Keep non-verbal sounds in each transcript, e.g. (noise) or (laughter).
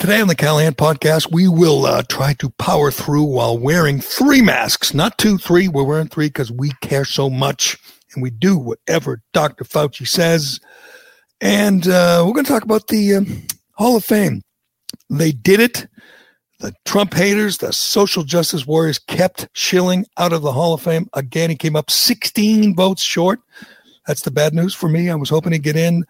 Today on the Callahan podcast, we will uh, try to power through while wearing three masks, not two, three. We're wearing three because we care so much and we do whatever Dr. Fauci says. And uh, we're going to talk about the um, Hall of Fame. They did it. The Trump haters, the social justice warriors kept Schilling out of the Hall of Fame. Again, he came up 16 votes short. That's the bad news for me. I was hoping to get in.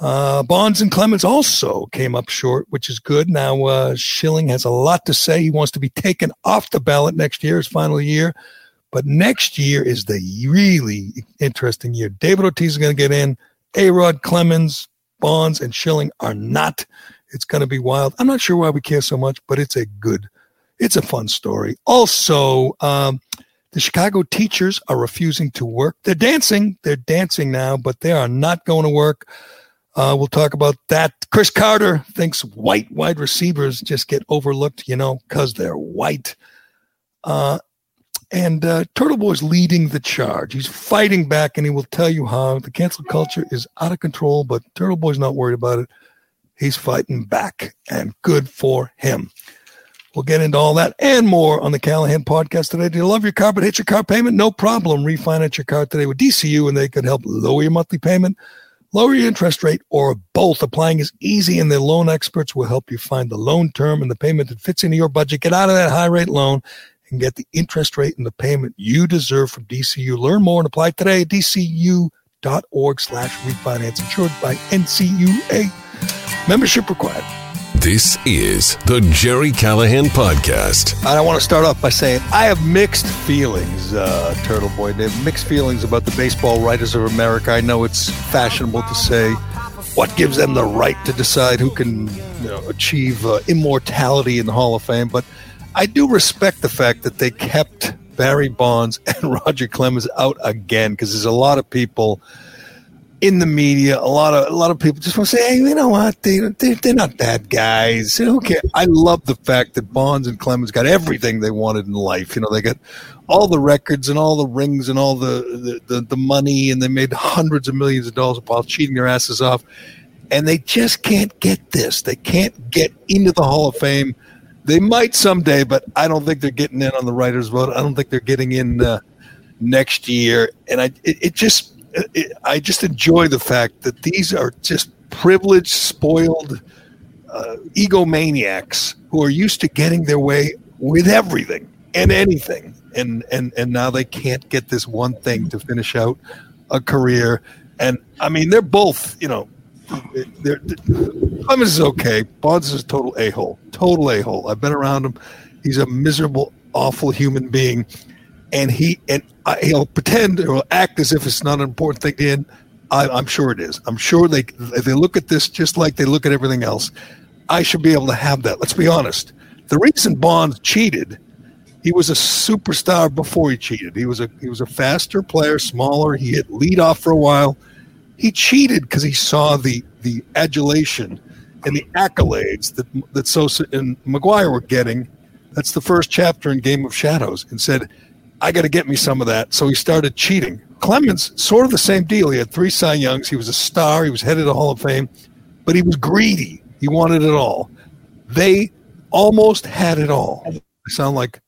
Uh, Bonds and Clemens also came up short, which is good. Now, uh, Schilling has a lot to say. He wants to be taken off the ballot next year, his final year. But next year is the really interesting year. David Ortiz is going to get in. A Rod Clemens, Bonds, and Schilling are not. It's going to be wild. I'm not sure why we care so much, but it's a good, it's a fun story. Also, um, the Chicago teachers are refusing to work. They're dancing. They're dancing now, but they are not going to work. Uh, we'll talk about that. Cris Carter thinks white wide receivers just get overlooked, you know, because they're white. Uh, and uh, Turtle Boy's leading the charge. He's fighting back, and he will tell you how the cancel culture is out of control, but Turtle Boy's not worried about it. He's fighting back, and good for him. We'll get into all that and more on the Callahan podcast today. Do you love your car but hit your car payment? No problem. Refinance your car today with DCU, and they could help lower your monthly payment Lower your interest rate or both. Applying is easy and the loan experts will help you find the loan term and the payment that fits into your budget. Get out of that high rate loan and get the interest rate and the payment you deserve from DCU. Learn more and apply today at dcu.org slash refinance insured by NCUA. Membership required. This is the Gerry Callahan Podcast. I want to start off by saying I have mixed feelings, uh, Turtle Boy. They have mixed feelings about the Baseball Writers of America. I know it's fashionable to say what gives them the right to decide who can you know, achieve uh, immortality in the Hall of Fame, but I do respect the fact that they kept Barry Bonds (laughs) and Roger Clemens out again because there's a lot of people – in the media, a lot of a lot of people just want to say, "Hey, you know what? They they they're not bad guys. They don't care." I love the fact that Bonds and Clemens got everything they wanted in life. You know, they got all the records and all the rings and all the the, the, the money, and they made hundreds of millions of dollars while cheating their asses off. And they just can't get this. They can't get into the Hall of Fame. They might someday, but I don't think they're getting in on the writers' vote. I don't think they're getting in uh, next year. And I, it, it just I just enjoy the fact that these are just privileged, spoiled uh, egomaniacs who are used to getting their way with everything and anything, and and and now they can't get this one thing to finish out a career. And I mean, they're both, you know, they're, they're Clemens is okay. Bonds is a total a hole, total a hole. I've been around him. He's a miserable, awful human being and he and he'll pretend or act as if it's not an important thing him. I, am sure it is. I'm sure they they look at this just like they look at everything else. I should be able to have that. Let's be honest. The reason Bond cheated, he was a superstar before he cheated. He was a he was a faster player, smaller. He hit lead off for a while. He cheated because he saw the the adulation and the accolades that that Sosa and McGwire were getting. That's the first chapter in Game of Shadows, and said, "I got to get me some of that." So he started cheating. Clemens, sort of the same deal. He had three Cy Youngs. He was a star. He was headed to Hall of Fame, but he was greedy. He wanted it all. They almost had it all. They sound like,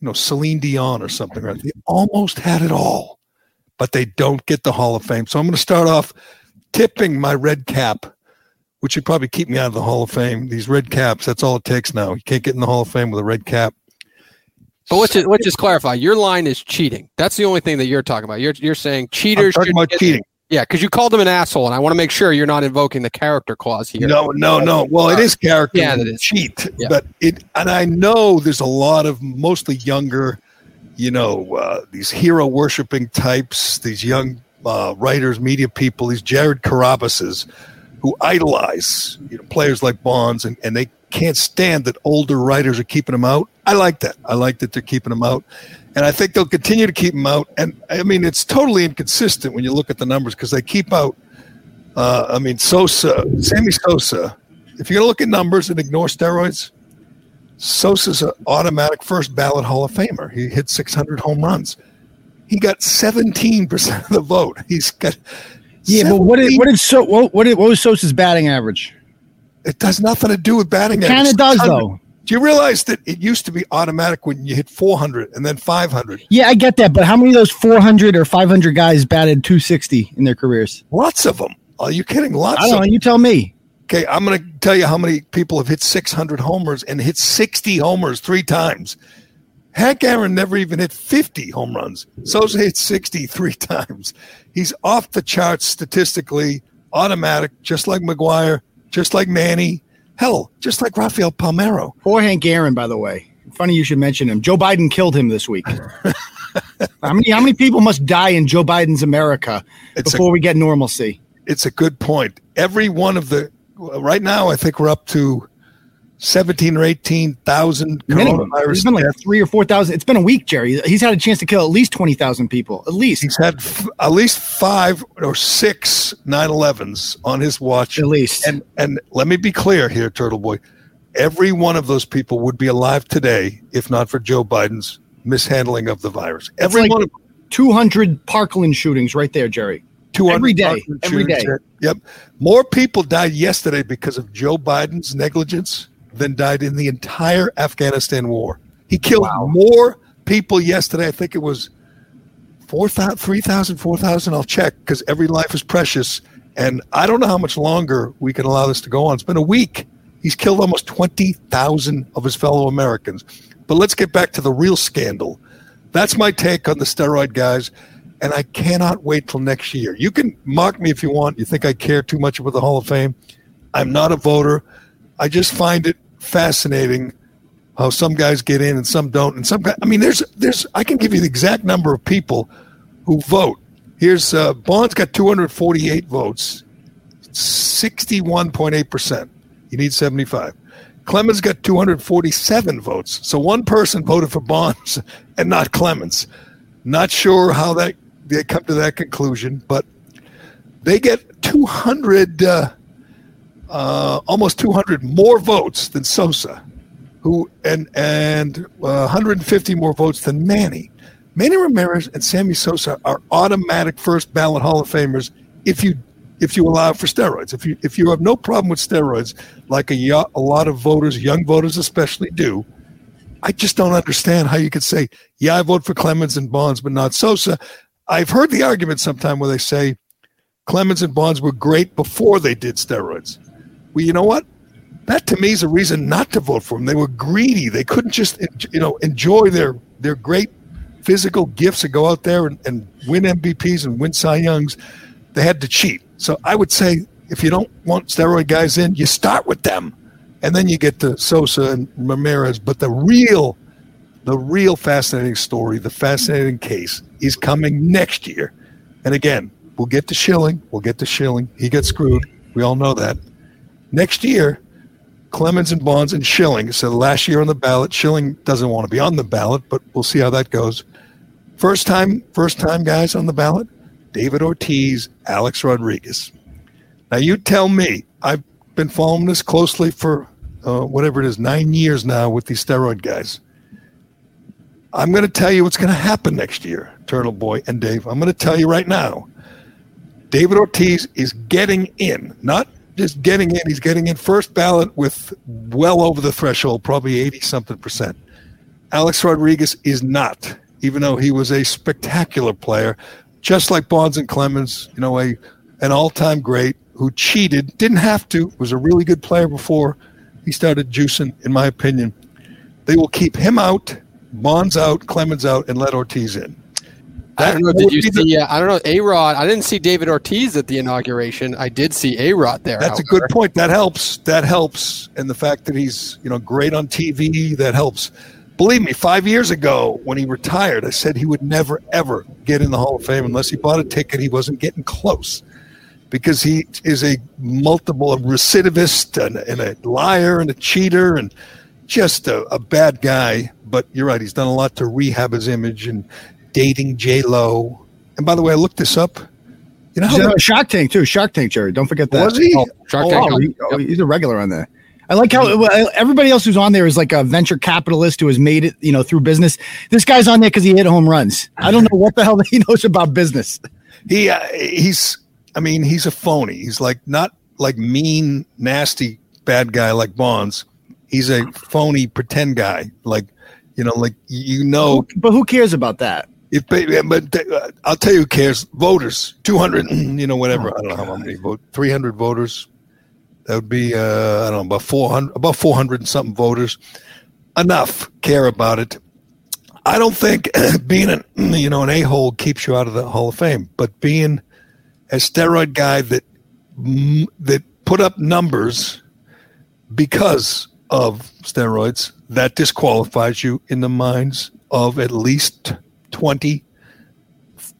you know, Celine Dion or something, right? They almost had it all, but they don't get the Hall of Fame. So I'm going to start off tipping my red cap, which would probably keep me out of the Hall of Fame. These red caps, that's all it takes now. You can't get in the Hall of Fame with a red cap. But let's just, let's just clarify. Your line is cheating. That's the only thing that you're talking about. You're you're saying cheaters. I'm talking about cheating. Yeah, because you called him an asshole, and I want to make sure you're not invoking the character clause here. No, no, no. Well, it is character. Yeah, it is. cheat. Yeah. But it, and I know there's a lot of mostly younger, you know, uh, these hero worshiping types, these young uh, writers, media people, these Jared Carrabises who idolize you know, players like Bonds, and, and they can't stand that older writers are keeping them out. I like that. I like that they're keeping them out. And I think they'll continue to keep them out. And I mean, it's totally inconsistent when you look at the numbers because they keep out, uh, I mean, Sosa, Sammy Sosa. If you're going to look at numbers and ignore steroids, Sosa's an automatic first ballot Hall of Famer. He hit 600 home runs. He got 17% of the vote. He's got. Yeah, 17. but what did what did so what did, what was Sosa's batting average? It does nothing to do with batting. It kind of does though. Do you realize that it used to be automatic when you hit 400 and then 500? Yeah, I get that, but how many of those 400 or 500 guys batted 260 in their careers? Lots of them. Are you kidding? Lots. I don't know. You tell me. Okay, I'm going to tell you how many people have hit 600 homers and hit 60 homers three times. Hank Aaron never even hit 50 home runs. Sosa hit 60 three (laughs) times. He's off the charts statistically, automatic, just like McGwire, just like Manny, hell, just like Rafael Palmeiro. Poor Hank Aaron, by the way. Funny you should mention him. Joe Biden killed him this week. (laughs) how many how many people must die in Joe Biden's America it's before a, we get normalcy? It's a good point. Every one of the right now, I think we're up to seventeen or eighteen thousand coronavirus. It's been like deaths. three or four thousand. It's been a week, Gerry. He's had a chance to kill at least twenty thousand people. At least he's had f- at least five or six 9-11s on his watch. At least, and and let me be clear here, Turtle Boy. Every one of those people would be alive today if not for Joe Biden's mishandling of the virus. Every like one of two hundred Parkland shootings, right there, Gerry. Every day, every day. Yep. More people died yesterday because of Joe Biden's negligence than died in the entire Afghanistan war. He killed wow. more people yesterday. I think it was 4,000, 3,000, 4,000. I'll check because every life is precious. And I don't know how much longer we can allow this to go on. It's been a week. He's killed almost 20,000 of his fellow Americans. But let's get back to the real scandal. That's my take on the steroid guys. And I cannot wait till next year. You can mock me if you want. You think I care too much about the Hall of Fame. I'm not a voter. I just find it fascinating how some guys get in and some don't. And some I mean, there's, there's, I can give you the exact number of people who vote. Here's uh, Bond's got 248 votes, 61.8%. You need 75. Clemens got 247 votes. So one person voted for Bonds (laughs) and not Clemens. Not sure how that they come to that conclusion, but they get 200. Uh, uh, almost 200 more votes than Sosa, who and and uh, 150 more votes than Manny. Manny Ramirez and Sammy Sosa are automatic first ballot Hall of Famers if you if you allow for steroids. If you if you have no problem with steroids, like a, a lot of voters, young voters especially, do. I just don't understand how you could say, yeah, I vote for Clemens and Bonds, but not Sosa. I've heard the argument sometime where they say Clemens and Bonds were great before they did steroids. Well, you know what? That to me is a reason not to vote for them. They were greedy. They couldn't just you know enjoy their their great physical gifts and go out there and, and win MVPs and win Cy Youngs. They had to cheat. So I would say if you don't want steroid guys in, you start with them, and then you get to Sosa and Ramirez. But the real, the real fascinating story, the fascinating case, is coming next year. And again, we'll get to Schilling. We'll get to Schilling. He got screwed. We all know that. Next year, Clemens and Bonds and Schilling. So last year on the ballot, Schilling doesn't want to be on the ballot, but we'll see how that goes. First time, first time guys on the ballot, David Ortiz, Alex Rodriguez. Now you tell me, I've been following this closely for uh, whatever it is, nine years now with these steroid guys. I'm going to tell you what's going to happen next year, Turtle Boy and Dave. I'm going to tell you right now. David Ortiz is getting in, not just getting in. He's getting in first ballot with well over the threshold, probably 80 something percent. Alex Rodriguez is not, even though he was a spectacular player, just like Bonds and Clemens, you know, a an all-time great who cheated, didn't have to, was a really good player before he started juicing, in my opinion. They will keep him out, Bonds out, Clemens out, and let Ortiz in. I don't know. Did you see? Uh, I don't know. A Rod. I didn't see David Ortiz at the inauguration. I did see A Rod there. That's however. a good point. That helps. That helps, and the fact that he's you know great on TV that helps. Believe me, five years ago when he retired, I said he would never ever get in the Hall of Fame unless he bought a ticket. He wasn't getting close because he is a multiple a recidivist and, and, a liar and a cheater and just a, a, bad guy. But you're right; he's done a lot to rehab his image and dating J Lo. And by the way, I looked this up. You know, he's a Shark Tank too. Shark Tank, Gerry. Don't forget that. Was he? Oh, Shark oh, Tank. Oh, he, oh, he's a regular on there. I like how everybody else who's on there is like a venture capitalist who has made it, you know, through business. This guy's on there because he hit home runs. I don't know what the hell (laughs) he knows about business. He uh, he's I mean, he's a phony. He's like not like mean, nasty, bad guy like Bonds. He's a phony pretend guy. Like, you know, like you know. But who cares about that? If, but uh, I'll tell you who cares. Voters, two hundred, (clears throat) you know, whatever. Oh, I don't know how many vote. Three hundred voters. That would be, uh, I don't know, about four hundred, about four hundred and something voters. Enough care about it. I don't think (clears throat) being an, you know, an a hole keeps you out of the Hall of Fame, but being a steroid guy that that put up numbers because of steroids that disqualifies you in the minds of at least 20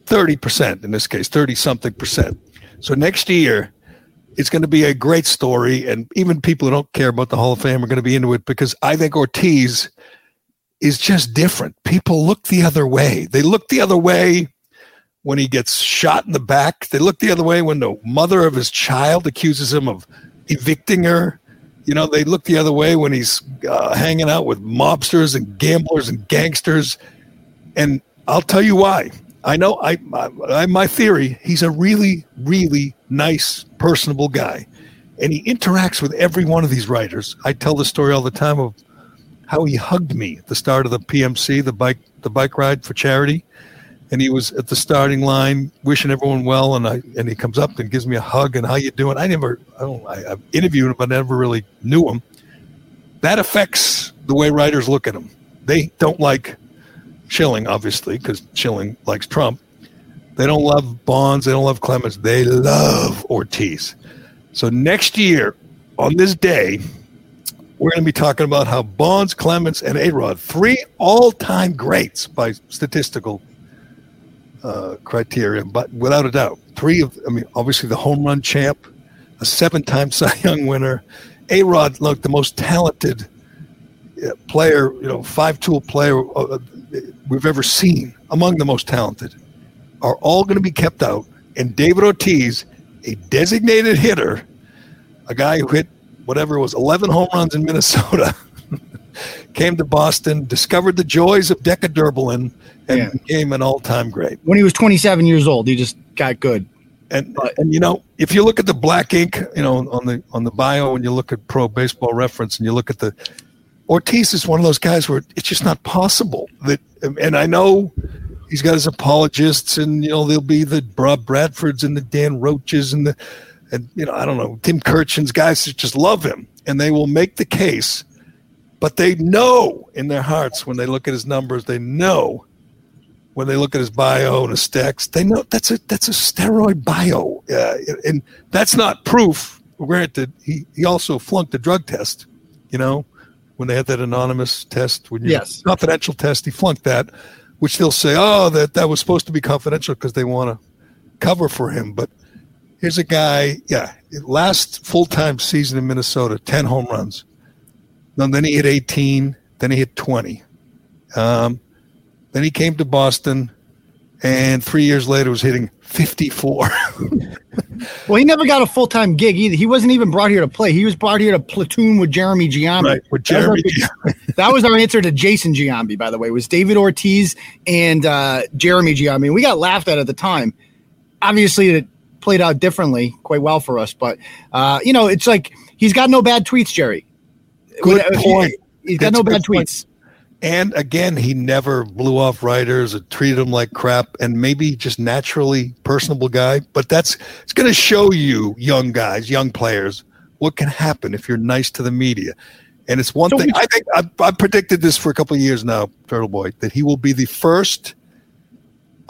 30% in this case 30 something percent so next year it's going to be a great story and even people who don't care about the hall of fame are going to be into it because i think ortiz is just different people look the other way they look the other way when he gets shot in the back. They look the other way when the mother of his child accuses him of evicting her. You know, they look the other way when he's uh, hanging out with mobsters and gamblers and gangsters. And I'll tell you why. I know I, I, my theory. He's a really, really nice, personable guy, and he interacts with every one of these writers. I tell the story all the time of how he hugged me at the start of the PMC, the bike, the bike ride for charity and he was at the starting line wishing everyone well and I and he comes up and gives me a hug and how you doing I never I don't I, have interviewed him but I never really knew him that affects the way writers look at him they don't like Schilling obviously because Schilling likes Trump. They don't love Bonds they don't love Clemens they love Ortiz. So next year on this day we're going to be talking about how Bonds, Clemens, and A-Rod, three all-time greats by statistical uh, criteria, but without a doubt, three of I mean, obviously the home run champ, a seven-time (laughs) Cy Young winner, A Rod, look, the most talented uh, player, you know, five-tool player uh, we've ever seen, among the most talented, are all going to be kept out. And David Ortiz, a designated hitter, a guy who hit whatever it was 11 home runs in Minnesota. (laughs) came to Boston, discovered the joys of Deca-Durabolin, and yeah. became an all-time great. When he was 27 years old, he just got good. And, and you know, if you look at the black ink, you know, on the on the bio, and you look at Pro Baseball Reference, and you look at the Ortiz is one of those guys where it's just not possible that. And I know he's got his apologists, and you know there'll be the Rob Bradfords and the Dan Roches and the and you know I don't know Tim Kurkjian's guys that just love him, and they will make the case but they know in their hearts when they look at his numbers, they know when they look at his bio and his stats, they know that's a that's a steroid bio, uh, and that's not proof. Granted, he he also flunked the drug test. You know, when they had that anonymous test, when you yes. confidential test, he flunked that, which they'll say, oh, that that was supposed to be confidential because they want to cover for him. But here's a guy, yeah, last full time season in Minnesota, ten home runs no, then he hit 18. Then he hit 20. Um, then he came to Boston and three years later was hitting 54. (laughs) well, he never got a full time gig either. He wasn't even brought here to play. He was brought here to platoon with Jeremy Giambi. Right, with Jeremy. That was, our, that was our answer to Jason Giambi, by the way. Was David Ortiz and uh, Jeremy Giambi. We got laughed at at the time. Obviously, it played out differently, quite well for us. But uh, you know, it's like he's got no bad tweets, Gerry. Good point. He's got That's no bad point. And again, he never blew off writers or treated them like crap, and maybe just naturally personable guy. But that's it's going to show you, young guys, young players, what can happen if you're nice to the media. And it's one So thing I think I've, I've predicted this for a couple of years now, Turtle Boy, that he will be the first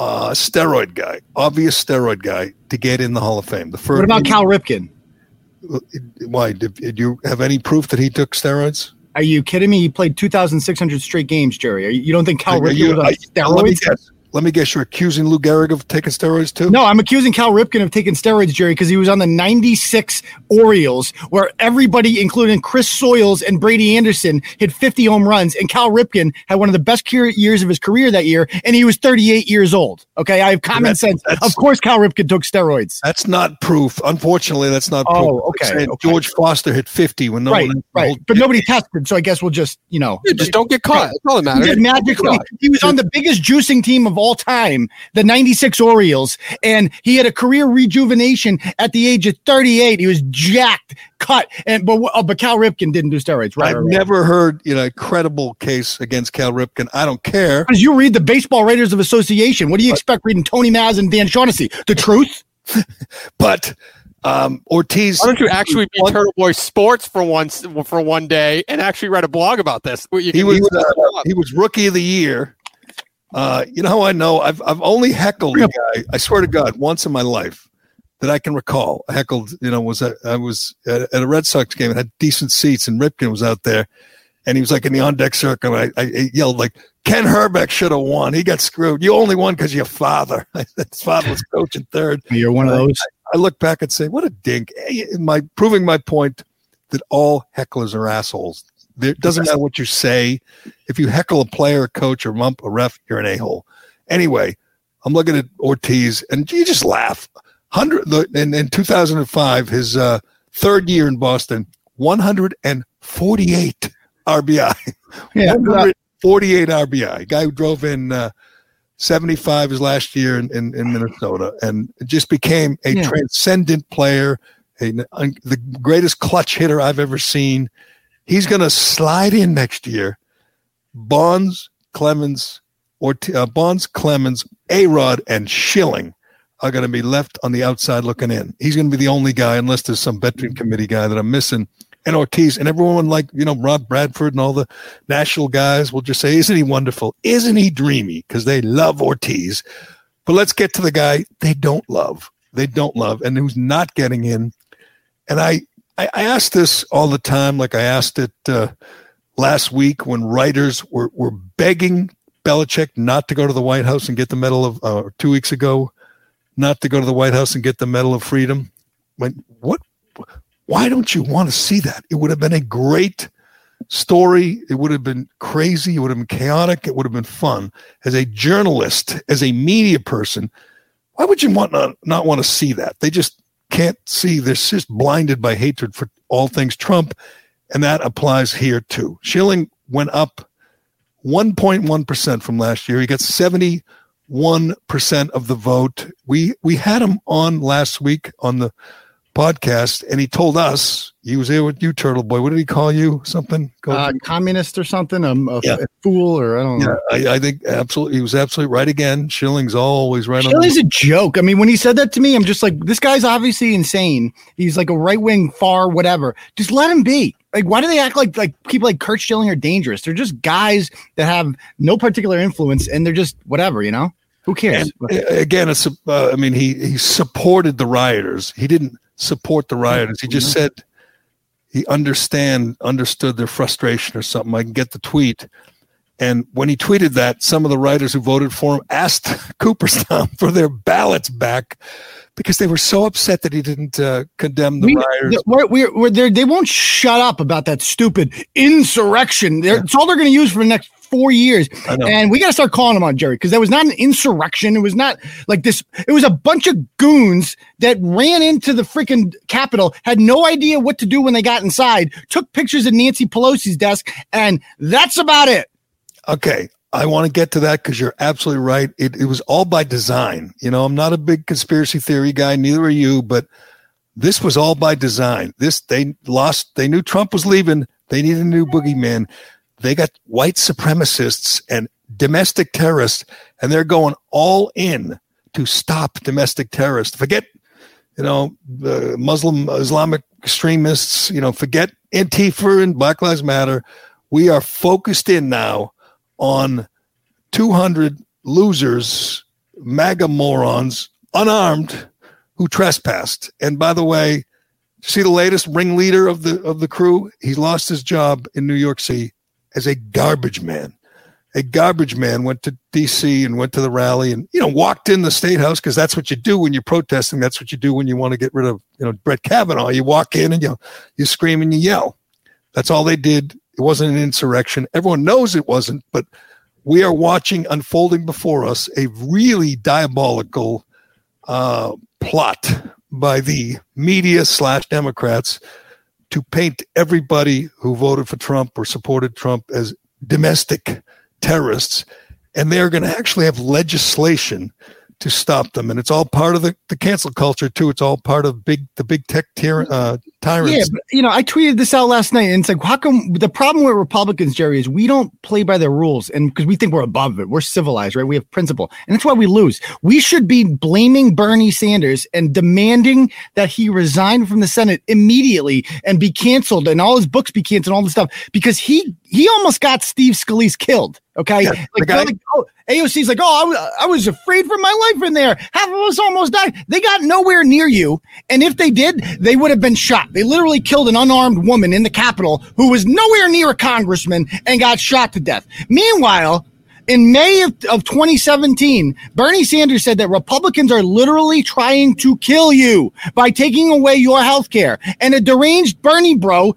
uh, steroid guy, obvious steroid guy, to get in the Hall of Fame. The first. What about Cal Ripken? Why did, did you have any proof that he took steroids? Are you kidding me? He played 2,600 straight games, Gerry. You, you don't think Cal Ripken was on I- let me guess. Let me guess. You're accusing Lou Gehrig of taking steroids too? No, I'm accusing Cal Ripken of taking steroids, Gerry, because he was on the 96 Orioles, where everybody, including Chris Hoiles and Brady Anderson, hit 50 home runs. And Cal Ripken had one of the best years of his career that year, and he was 38 years old. Okay, I have common That's- sense. that's- Of course, Cal Ripken took steroids. That's not proof. Unfortunately, that's not Oh, proof. okay, okay. George Foster hit 50 when no right, one right. But nobody tested, so I guess we'll just, you know. Yeah, just don't get caught. That's all that He matters. just magically, he was on the biggest juicing team of all time, the 96 Orioles, and he had a career rejuvenation at the age of 38. He was jacked, cut, and but oh, but Cal Ripken didn't do steroids, right? I've never heard you know a credible case against Cal Ripken. I don't care. Because you read the Baseball Writers of Association. What do you expect reading Tony Maz and Dan Shaughnessy? The truth? (laughs) But um, Ortiz. Why don't you actually be One- Turtle Boy Sports for once for one day and actually write a blog about this? You He can was uh, he was rookie of the year. Uh, you know how I know? I've I've only heckled a guy. I swear to God, once in my life that I can recall. I heckled. You know, was at, I was at, at a Red Sox game and had decent seats, and Ripken was out there, and he was like in the on deck circle. And I, I yelled like, "Kent Hrbek should have won. He got screwed. You only won because your father. (laughs) His father was coaching third. (laughs) You're one of those. I look back and say, what a dink. Eh, My proving my point that all hecklers are assholes. There it doesn't matter what you say. If you heckle a player, a coach, or mump a ref, you're an a-hole. Anyway, I'm looking at Ortiz and you just laugh. Hundred in, in 2005, his uh, third year in Boston, 148 RBI. (laughs) Yeah. 148 RBI. Guy who drove in uh, 75 his last year in, in, in Minnesota and just became a Yeah. transcendent player, a, un- the greatest clutch hitter I've ever seen. He's going to slide in next year. Bonds, Clemens, or uh, Bonds, Clemens, A Rod, and Schilling are going to be left on the outside looking in. He's going to be the only guy, unless there's some veteran committee guy that I'm missing. And Ortiz and everyone like, you know, Rob Bradford and all the national guys will just say, Isn't he wonderful? Isn't he dreamy? Because they love Ortiz. But let's get to the guy they don't love. They don't love, and who's not getting in. And I, I, I ask this all the time, like I asked it uh, last week when writers were, were begging Belichick not to go to the White House and get the Medal of, uh, two weeks ago, not to go to the White House and get the Medal of Freedom. When what? Why don't you want to see that? It would have been a great story. It would have been crazy. It would have been chaotic. It would have been fun. As a journalist, as a media person, why would you want not, not want to see that? They just can't see. They're just blinded by hatred for all things Trump. And that applies here too. Schilling went up 1.1% from last year. He got 71% of the vote. We we had him on last week on the podcast and he told us he was here with you turtle boy what did he call you something Uh, communist or something? Um, a, Yeah. fool or I don't know. I, I think absolutely he was absolutely right again Schilling's always right on Shelley's the, a joke. I mean, when he said that to me, I'm just like, this guy's obviously insane. He's like a right wing, far, whatever. Just let him be. Like, why do they act like like people like Curt Schilling are dangerous? They're just guys that have no particular influence, and they're just whatever, you know. Who cares? and uh, again it's uh, i mean he he supported the rioters he didn't support the rioters. He just said he understand understood their frustration or something. I can get the tweet. And when he tweeted that some of the writers who voted for him asked (laughs) cooperstown (laughs) for their ballots back because they were so upset that he didn't uh, condemn the We- rioters. we're, we're, we're, they're- won't shut up about that stupid insurrection. They're, It's all they're going to use for the next four years. And we got to start calling them on Gerry because that was not an insurrection. It was not like this. It was a bunch of goons that ran into the freaking Capitol, had no idea what to do when they got inside, took pictures of Nancy Pelosi's desk, and that's about it. Okay. I want to get to that because you're absolutely right. It, it was all by design. You know, I'm not a big conspiracy theory guy, neither are you, but this was all by design. This, they lost, they knew Trump was leaving. They needed a new boogeyman. They got white supremacists and domestic terrorists, and they're going all in to stop domestic terrorists. Forget, you know, the Muslim Islamic extremists, you know, forget Antifa and Black Lives Matter. We are focused in now on 200 losers, MAGA morons, unarmed, who trespassed. And by the way, see the latest ringleader of the of the crew? He lost his job in New York City as a garbage man. A garbage man went to D.C. and went to the rally and you know walked in the state house because that's what you do when you're protesting. That's what you do when you want to get rid of you know Brett Kavanaugh. You walk in and you you scream and you yell. That's all they did. It wasn't an insurrection. Everyone knows it wasn't, but we are watching unfolding before us a really diabolical uh, plot by the media slash Democrats to paint everybody who voted for Trump or supported Trump as domestic terrorists. And they're going to actually have legislation to stop them. And it's all part of the, the cancel culture too. It's all part of big the big tech tyr- uh, tyrants. Yeah, but, you know, I tweeted this out last night, and it's like, how come the problem with Republicans, Gerry, is we don't play by their rules, and because we think we're above it, we're civilized, right? We have principle, and that's why we lose. We should be blaming Bernie Sanders and demanding that he resign from the Senate immediately and be canceled, and all his books be canceled, and all this stuff, because he he almost got Steve Scalise killed. Okay, Yeah, like, oh, AOC's like, oh, I was, I was afraid for my life in there. Half of us almost died. They got nowhere near you, and if they did, they would have been shot. They literally killed an unarmed woman in the Capitol who was nowhere near a congressman and got shot to death. Meanwhile. In May of, of 2017, Bernie Sanders said that Republicans are literally trying to kill you by taking away your health care. And a deranged Bernie bro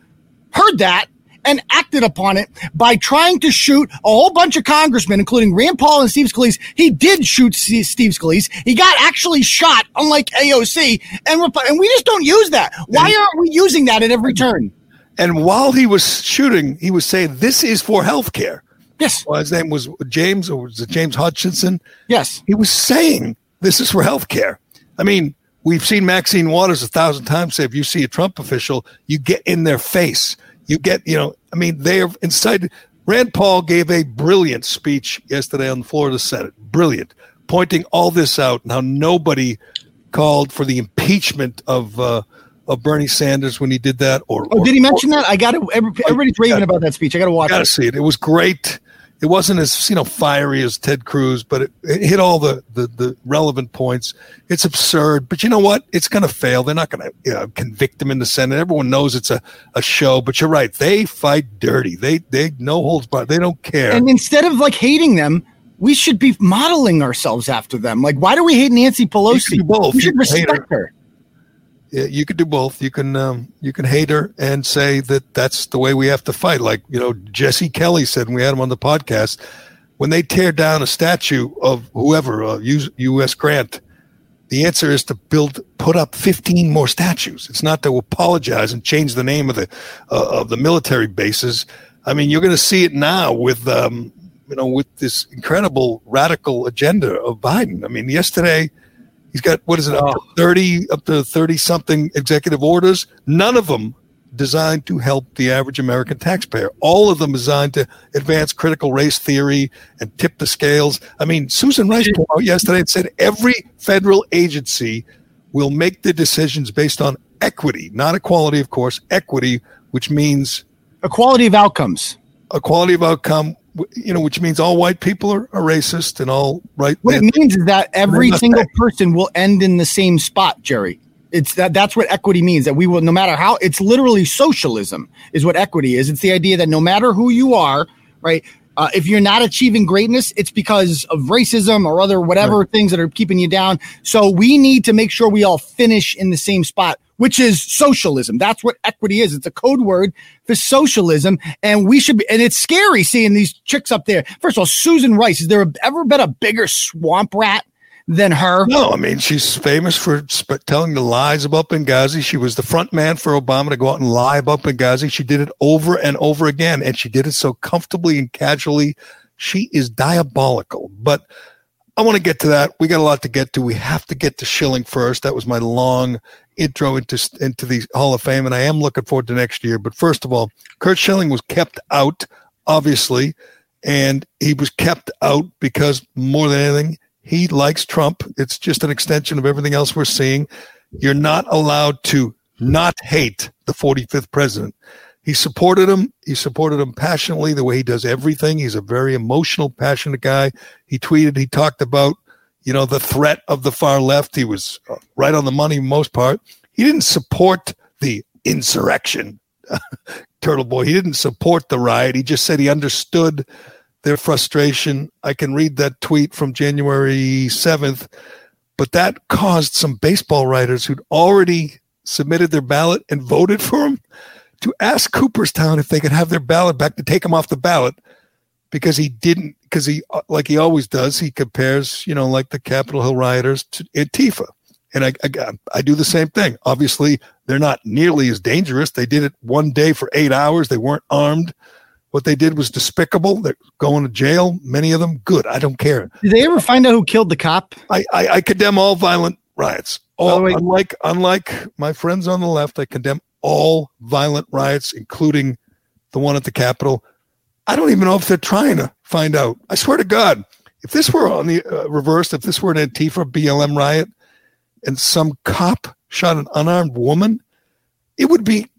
heard that and acted upon it by trying to shoot a whole bunch of congressmen, including Rand Paul and Steve Scalise. He did shoot Steve Scalise. He got actually shot, unlike AOC, and Rep- and we just don't use that. Why aren't we using that at every turn? And while he was shooting, he was saying, This is for health care. Yes, Well, his name was James, or was it James Hutchinson? yes. He was saying this is for health care. I mean, we've seen Maxine Waters a thousand times say if you see a Trump official, you get in their face. You get, you know, I mean, they're incited. Rand Paul gave a brilliant speech yesterday on the floor of the Senate. Brilliant. Pointing all this out and how nobody called for the impeachment of uh, of Bernie Sanders when he did that. Or, Oh, or- did he mention that? I got to. Everybody's raving about that speech. I got to watch got to see it. It was great. It wasn't as you know fiery as Ted Cruz, but it, it hit all the, the the relevant points. It's absurd, but you know what? It's going to fail. They're not going to you know, convict him in the Senate. Everyone knows it's a, a show. But you're right. They fight dirty. They they no holds barred. They don't care. And instead of like hating them, we should be modeling ourselves after them. Like, why do we hate Nancy Pelosi? both. We should respect her. Yeah, you could do both. You can um, you can hate her and say that that's the way we have to fight. Like you know, Jesse Kelly said when we had him on the podcast, when they tear down a statue of whoever, uh, U.S. Grant, the answer is to build, put up 15 more statues. It's not to apologize and change the name of the uh, of the military bases. I mean, you're going to see it now with um, you know with this incredible radical agenda of Biden. I mean, yesterday. He's got what is it up to oh. thirty up to thirty something executive orders. None of them designed to help the average American taxpayer. All of them designed to advance critical race theory and tip the scales. I mean, Susan Rice came out yesterday and said every federal agency will make the decisions based on equity, not equality, of course, equity, which means Equality of outcomes. equality of outcome. You know, which means all white people are, are racist and all right. What it means is that every single person will end in the same spot, Gerry. It's that that's what equity means that we will no matter how it's literally socialism is what equity is. It's the idea that no matter who you are, right? Uh, if you're not achieving greatness, it's because of racism or other whatever things that are keeping you down. So we need to make sure we all finish in the same spot, which is socialism. That's what equity is. It's a code word for socialism. And we should be, and it's scary seeing these chicks up there. First of all, Susan Rice, has there ever been a bigger swamp rat? Than her. No, I mean she's famous for sp- telling the lies about Benghazi. She was the front man for Obama to go out and lie about Benghazi. She did it over and over again, and she did it so comfortably and casually. She is diabolical. But I want to get to that. We got a lot to get to. We have to get to Schilling first. That was my long intro into into the Hall of Fame, and I am looking forward to next year. But first of all, Curt Schilling was kept out, obviously, and he was kept out because more than anything, he likes Trump. It's just an extension of everything else we're seeing. You're not allowed to not hate the 45th president. He supported him. He supported him passionately the way he does everything. He's a very emotional, passionate guy. He tweeted, he talked about, you know, the threat of the far left. He was uh, right on the money most part. He didn't support the insurrection, (laughs) Turtle Boy. He didn't support the riot. He just said he understood their frustration. I can read that tweet from January 7th, but that caused some baseball writers who'd already submitted their ballot and voted for him to ask Cooperstown if they could have their ballot back to take him off the ballot because he didn't because he uh, like he always does he compares you know like the Capitol Hill rioters to Antifa. And I, I I do the same thing. Obviously they're not nearly as dangerous. They did it one day for 8 hours. They weren't armed. What they did was despicable. They're going to jail many of them. Good. I don't care. Did they ever find out who killed the cop? I I, I condemn all violent riots. All, unlike unlike my friends on the left I condemn all violent riots, including the one at the Capitol. I don't even know if they're trying to find out. I swear to God, if this were on the uh, reverse, if this were an Antifa BLM riot and some cop shot an unarmed woman, it would be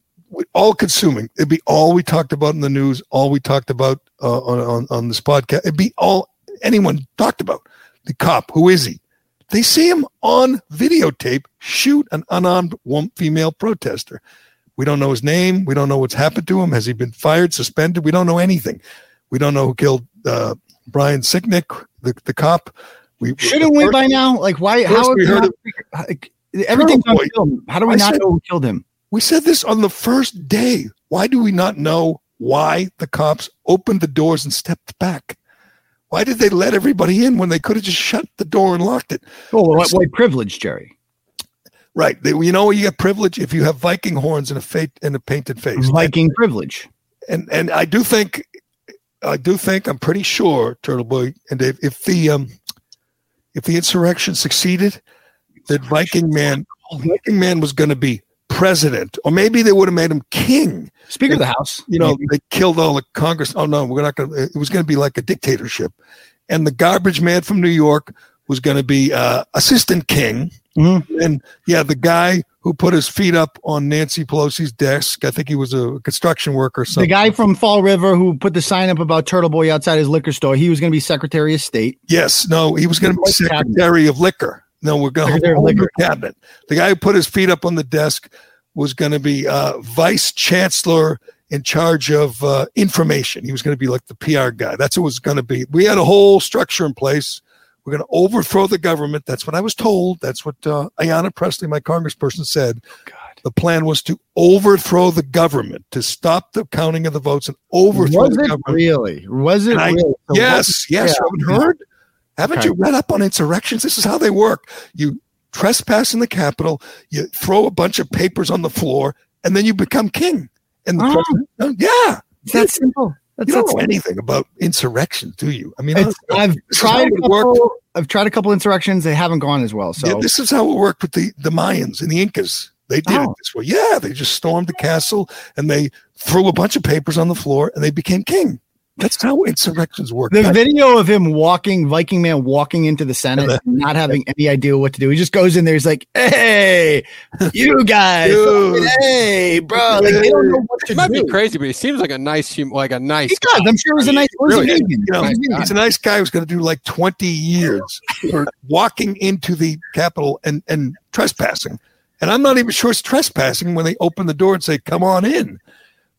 all consuming. It'd be all we talked about in the news, all we talked about uh, on, on, on this podcast. It'd be all anyone talked about. The cop, who is he? They see him on videotape shoot an unarmed female protester. We don't know his name. We don't know what's happened to him. Has he been fired, suspended? We don't know anything. We don't know who killed uh, Brian Sicknick, the, the cop. We shouldn't we by now? Like why? How we heard not, of, everything's on film. How do we I not said, know who killed him? We said this on the first day. Why do we not know why the cops opened the doors and stepped back? Why did they let everybody in when they could have just shut the door and locked it? Oh, well, white privilege, Gerry. Right. They, you know, you get privilege if you have Viking horns and a fate and a painted face. Viking and, privilege. And and I do think, I do think, I'm pretty sure, Turtle Boy and Dave, if the um, if the insurrection succeeded, that Viking man, Viking man was going to be president, or maybe they would have made him king. Speaker of the House. You know, maybe. they killed all the Congress. Oh no, we're not going to. It was going to be like a dictatorship, and the garbage man from New York was going to be uh, assistant king Mm-hmm. And yeah, the guy who put his feet up on Nancy Pelosi's desk, I think he was a construction worker. The guy from Fall River who put the sign up about Turtle Boy outside his liquor store, he was going to be Secretary of State. Yes, no, he was going to be Secretary of Liquor. No, we're going to liquor cabinet. The guy who put his feet up on the desk was going to be uh, Vice Chancellor in charge of uh, information. He was going to be like the PR guy. That's what it was going to be. We had a whole structure in place we're going to overthrow the government. That's what I was told. That's what uh, Ayanna Pressley, my congressperson, said. God. The plan was to overthrow the government, to stop the counting of the votes and overthrow was the it government. Really? Was it? I, really? So yes, yes. Yeah. You haven't heard? Haven't okay. you read up on insurrections? This is how they work. You trespass in the Capitol, you throw a bunch of papers on the floor, and then you become king. And the oh. president, yeah. That's simple. That's, you don't know anything about insurrections, do you? I mean, I've tried a couple. I've tried a couple insurrections. They haven't gone as well. So yeah, this is how it worked with the the Mayans and the Incas. They did oh. it this way. Yeah, they just stormed the castle and they threw a bunch of papers on the floor and they became king. That's how insurrections work. The video of him walking, Viking man walking into the Senate, not having any idea what to do. He just goes in there. He's like, "Hey, you guys, hey, bro." Like they don't know what to it might be crazy, but he seems like a nice, like a nice. He does. I'm sure he's a nice. Really, you know, he's a nice guy who's going to do like 20 years for walking into the Capitol and and trespassing. And I'm not even sure it's trespassing when they open the door and say, "Come on in."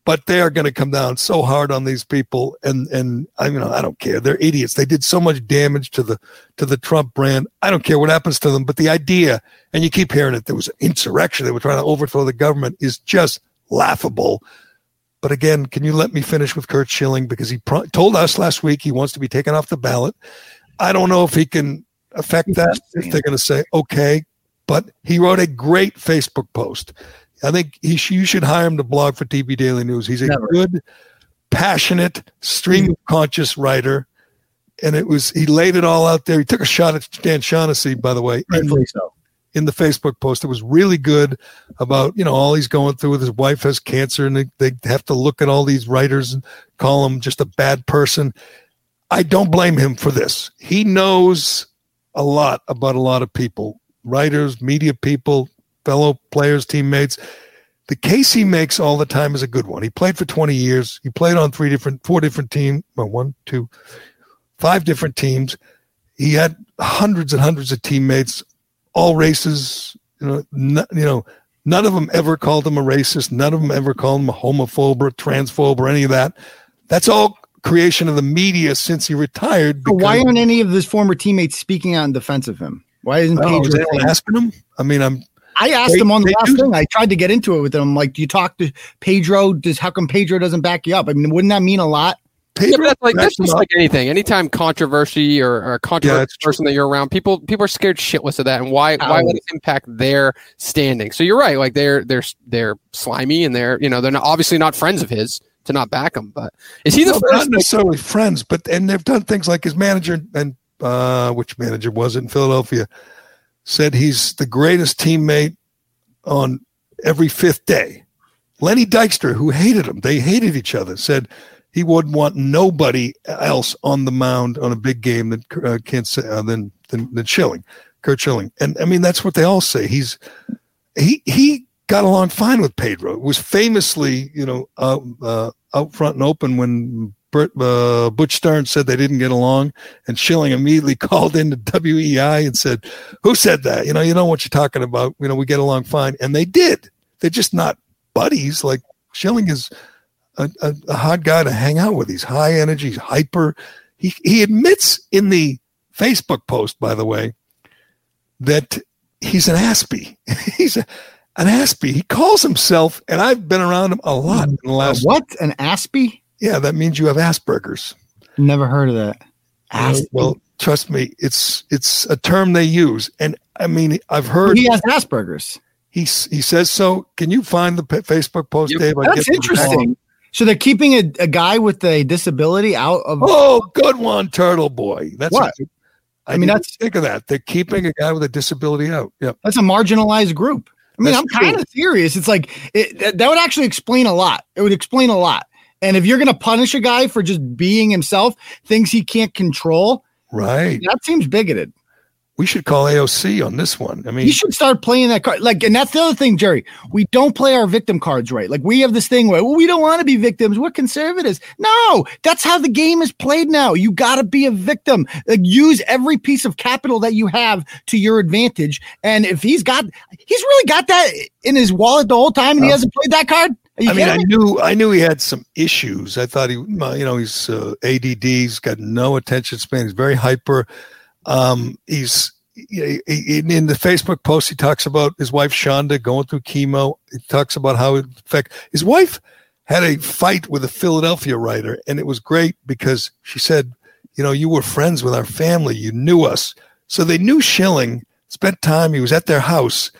But they are going to come down so hard on these people and and i you know i don't care. They're idiots. They did so much damage to the to the trump brand. I don't care what happens to them but the idea and you keep hearing it there was an insurrection. They were trying to overthrow the government is just laughable. But again can you let me finish with Curt schilling? Because he pro- told us last week he wants to be taken off the ballot. I don't know if he can affect that if they're going to say okay but he wrote a great facebook post I think he you should hire him to blog for TB Daily News. He's a Never. good, passionate, stream of conscious writer. And it was he laid it all out there. He took a shot at Dan Shaughnessy, by the way, in, so. in the Facebook post. It was really good about you know all he's going through with his wife has cancer, and they, they have to look at all these writers and call him just a bad person. I don't blame him for this. He knows a lot about a lot of people, writers, media people, fellow players, teammates. The case he makes all the time is a good one. He played for 20 years. He played on three different, four different teams, well, one, two, five different teams. He had hundreds and hundreds of teammates, all races. You know, n- you know, none of them ever called him a racist. None of them ever called him a homophobe or transphobe or any of that. That's all creation of the media since he retired. But why aren't any of his former teammates speaking out in defense of him? Why isn't Oh, is anyone asking him? I mean, I'm I asked They- him on the last do- thing. I tried to get into it with him. Like, do you talk to Pedro? Does how come Pedro doesn't back you up? I mean, wouldn't that mean a lot? Yeah, Pedro but that's like that's just up. like anything. Anytime controversy or, or a controversial it's true. person that you're around, people people are scared shitless of that, and why why would it impact their standing? So you're right. Like they're they're they're slimy and they're you know they're not, obviously not friends of his to not back him. But is he the No, first? not necessarily friends, but and they've done things like his manager and uh, which manager was it in Philadelphia said he's the greatest teammate on every fifth day. Lenny Dykstra, who hated him, they hated each other, said he wouldn't want nobody else on the mound on a big game than uh, say uh, than, than than Schilling, Curt Schilling, and I mean that's what they all say. He's he he got along fine with Pedro. Was famously, you know, uh, uh, out front and open when uh, Butch Stearns said they didn't get along, and Schilling immediately (laughs) called into WEEI and said, "Who said that? You know, you know what you're talking about. You know, we get along fine." And they did. They're just not buddies. Like Schilling is a, a, a guy to hang out with. He's high energy, he's hyper. He he admits in the Facebook post, by the way, that he's an Aspie. (laughs) he's a, an Aspie. He calls himself, and I've been around him a lot in the last. what an Aspie? Yeah, that means you have Asperger's. Never heard of that. Uh, well, trust me, it's it's a term they use, and I mean, I've heard he has Asperger's. he he says so. Can you find the pa- Facebook post, Yep. Dave? That's get interesting. So they're keeping a, a guy with a disability out of. Oh, good one, Turtle Boy. That's What? A, I, I mean, mean, that's- that's think of that. They're keeping a guy with a disability out. Yeah, That's a marginalized group. I mean, That's I'm kind of serious. It's like it, that- that would actually explain a lot. It would explain a lot. And if you're going to punish a guy for just being himself, things he can't control, Right. that seems bigoted. We should call AOC on this one. I mean, You should start playing that card. Like, and that's the other thing, Gerry. We don't play our victim cards right. Like, we have this thing where, well, we don't want to be victims. We're conservatives. No, that's how the game is played now. You got to be a victim. Like, use every piece of capital that you have to your advantage. And if he's got, he's really got that in his wallet the whole time and he Oh. hasn't played that card. I mean, I knew I knew he had some issues. I thought he, you know, he's uh, ADD. He's got no attention span. He's very hyper. Um, he's he- he- in in the Facebook post. He talks about his wife Shonda going through chemo. He talks about how it affect his wife had a fight with a Philadelphia writer, and it was great because she said, "You know, you were friends with our family. You knew us, so they knew Schilling. Spent time. He was at their house,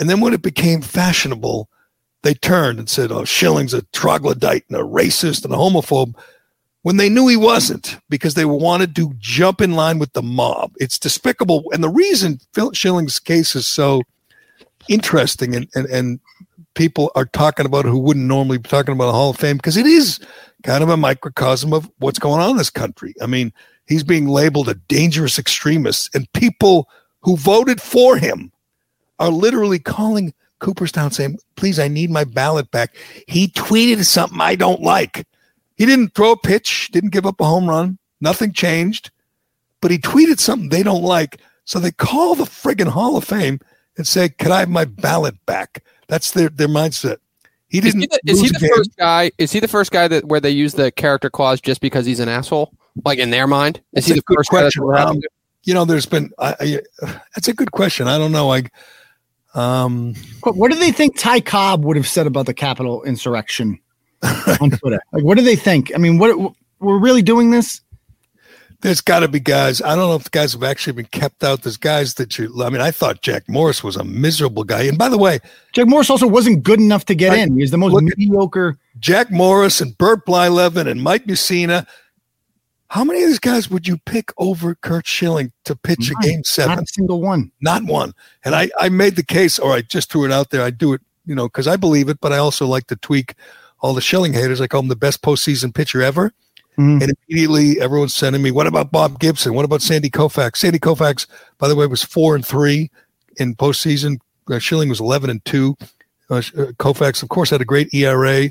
and then when it became fashionable." They turned and said, "Oh, Schilling's a troglodyte and a racist and a homophobe," when they knew he wasn't, because they wanted to jump in line with the mob. It's despicable, and the reason Phil Schilling's case is so interesting, and and, and people are talking about it who wouldn't normally be talking about the Hall of Fame because it is kind of a microcosm of what's going on in this country. I mean, he's being labeled a dangerous extremist, and people who voted for him are literally calling Cooperstown saying, please, I need my ballot back. He tweeted something I don't like. He didn't throw a pitch, didn't give up a home run, nothing changed, but he tweeted something they don't like. So they call the friggin' Hall of Fame and say, Can I have my ballot back? That's their, their mindset. He Is didn't. he the, is he the first guy? Is he the first guy that where they use the character clause just because he's an asshole? Like in their mind, is That's he the first question. Um. You know, there's been. I, I, that's a good question. I don't know. I. Um, What, do they think Ty Cobb would have said about the Capitol insurrection on (laughs) Twitter? Like, what do they think? I mean, what we're really doing this? there's got to be guys. I don't know if the guys have actually been kept out. There's guys that you. I mean, I thought Jack Morris was a miserable guy. And by the way, Jack Morris also wasn't good enough to get Right. in. He was the most mediocre. Jack Morris and Bert Blyleven and Mike Mussina. How many of these guys would you pick over Curt Schilling to pitch a game seven? Not a single one. Not one. And I, I made the case, or I just threw it out there. I do it, you know, because I believe it, but I also like to tweak all the Schilling haters. I call him the best postseason pitcher ever. Mhm. And immediately everyone's sending me, what about Bob Gibson? What about Sandy Koufax? Sandy Koufax, by the way, was four and three in postseason. Uh, Schilling was 11 and two. Uh, uh, Koufax, of course, had a great ERA.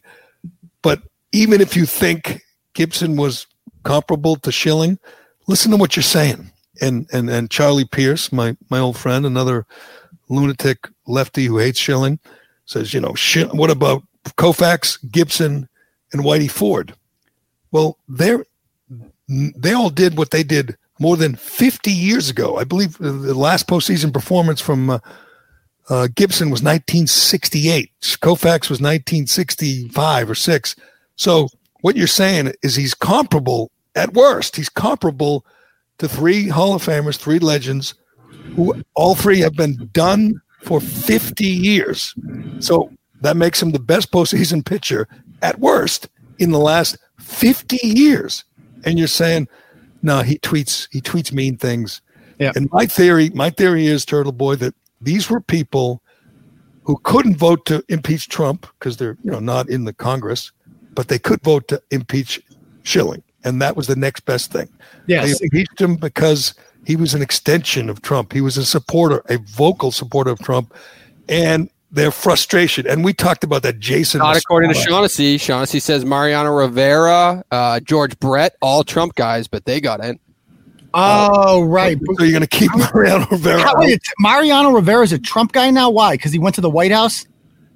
But even if you think Gibson was comparable to Schilling, listen to what you're saying. And and and Charlie Pierce, my my old friend, another lunatic lefty who hates Schilling, says, you know, what about Koufax, Gibson, and Whitey Ford? Well, they're they all did what they did more than 50 years ago. I believe the the last postseason performance from uh, uh, Gibson was 1968. Koufax was 1965 or six. So what you're saying is he's comparable at worst. He's comparable to three Hall of Famers, three legends, who all three have been done for 50 years. So that makes him the best postseason pitcher at worst in the last 50 years. And you're saying, no, he tweets he tweets mean things. Yeah. And my theory, my theory is Turtle Boy that these were people who couldn't vote to impeach Trump because they're you know not in the Congress, but they could vote to impeach Schilling, and that was the next best thing. Yes. They impeached him because he was an extension of Trump. He was a supporter, a vocal supporter of Trump, and their frustration. And we talked about that, Jason. Not according to Shaughnessy. Shaughnessy says Mariano Rivera, uh, George Brett, all Trump guys, but they got in. Oh, right. So you're going to keep Mariano Rivera? How- wait, Mariano Rivera is a Trump guy now. Why? Because he went to the White House.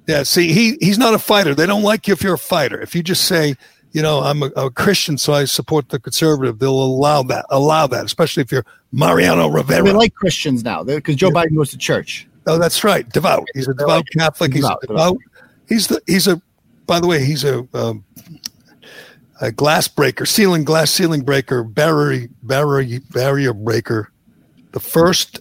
Yeah, see, he he's not a fighter. They don't like you if you're a fighter. If you just say, you know, I'm a, a Christian, so I support the conservative, they'll allow that. Allow that, especially if you're Mariano Rivera. They like Christians now because Joe Biden goes to church. oh, that's right, devout. He's a devout Catholic. He's Devout, a devout. He's the he's a. By the way, he's a um, a glass breaker, ceiling glass ceiling breaker, barrier barrier barrier breaker, the first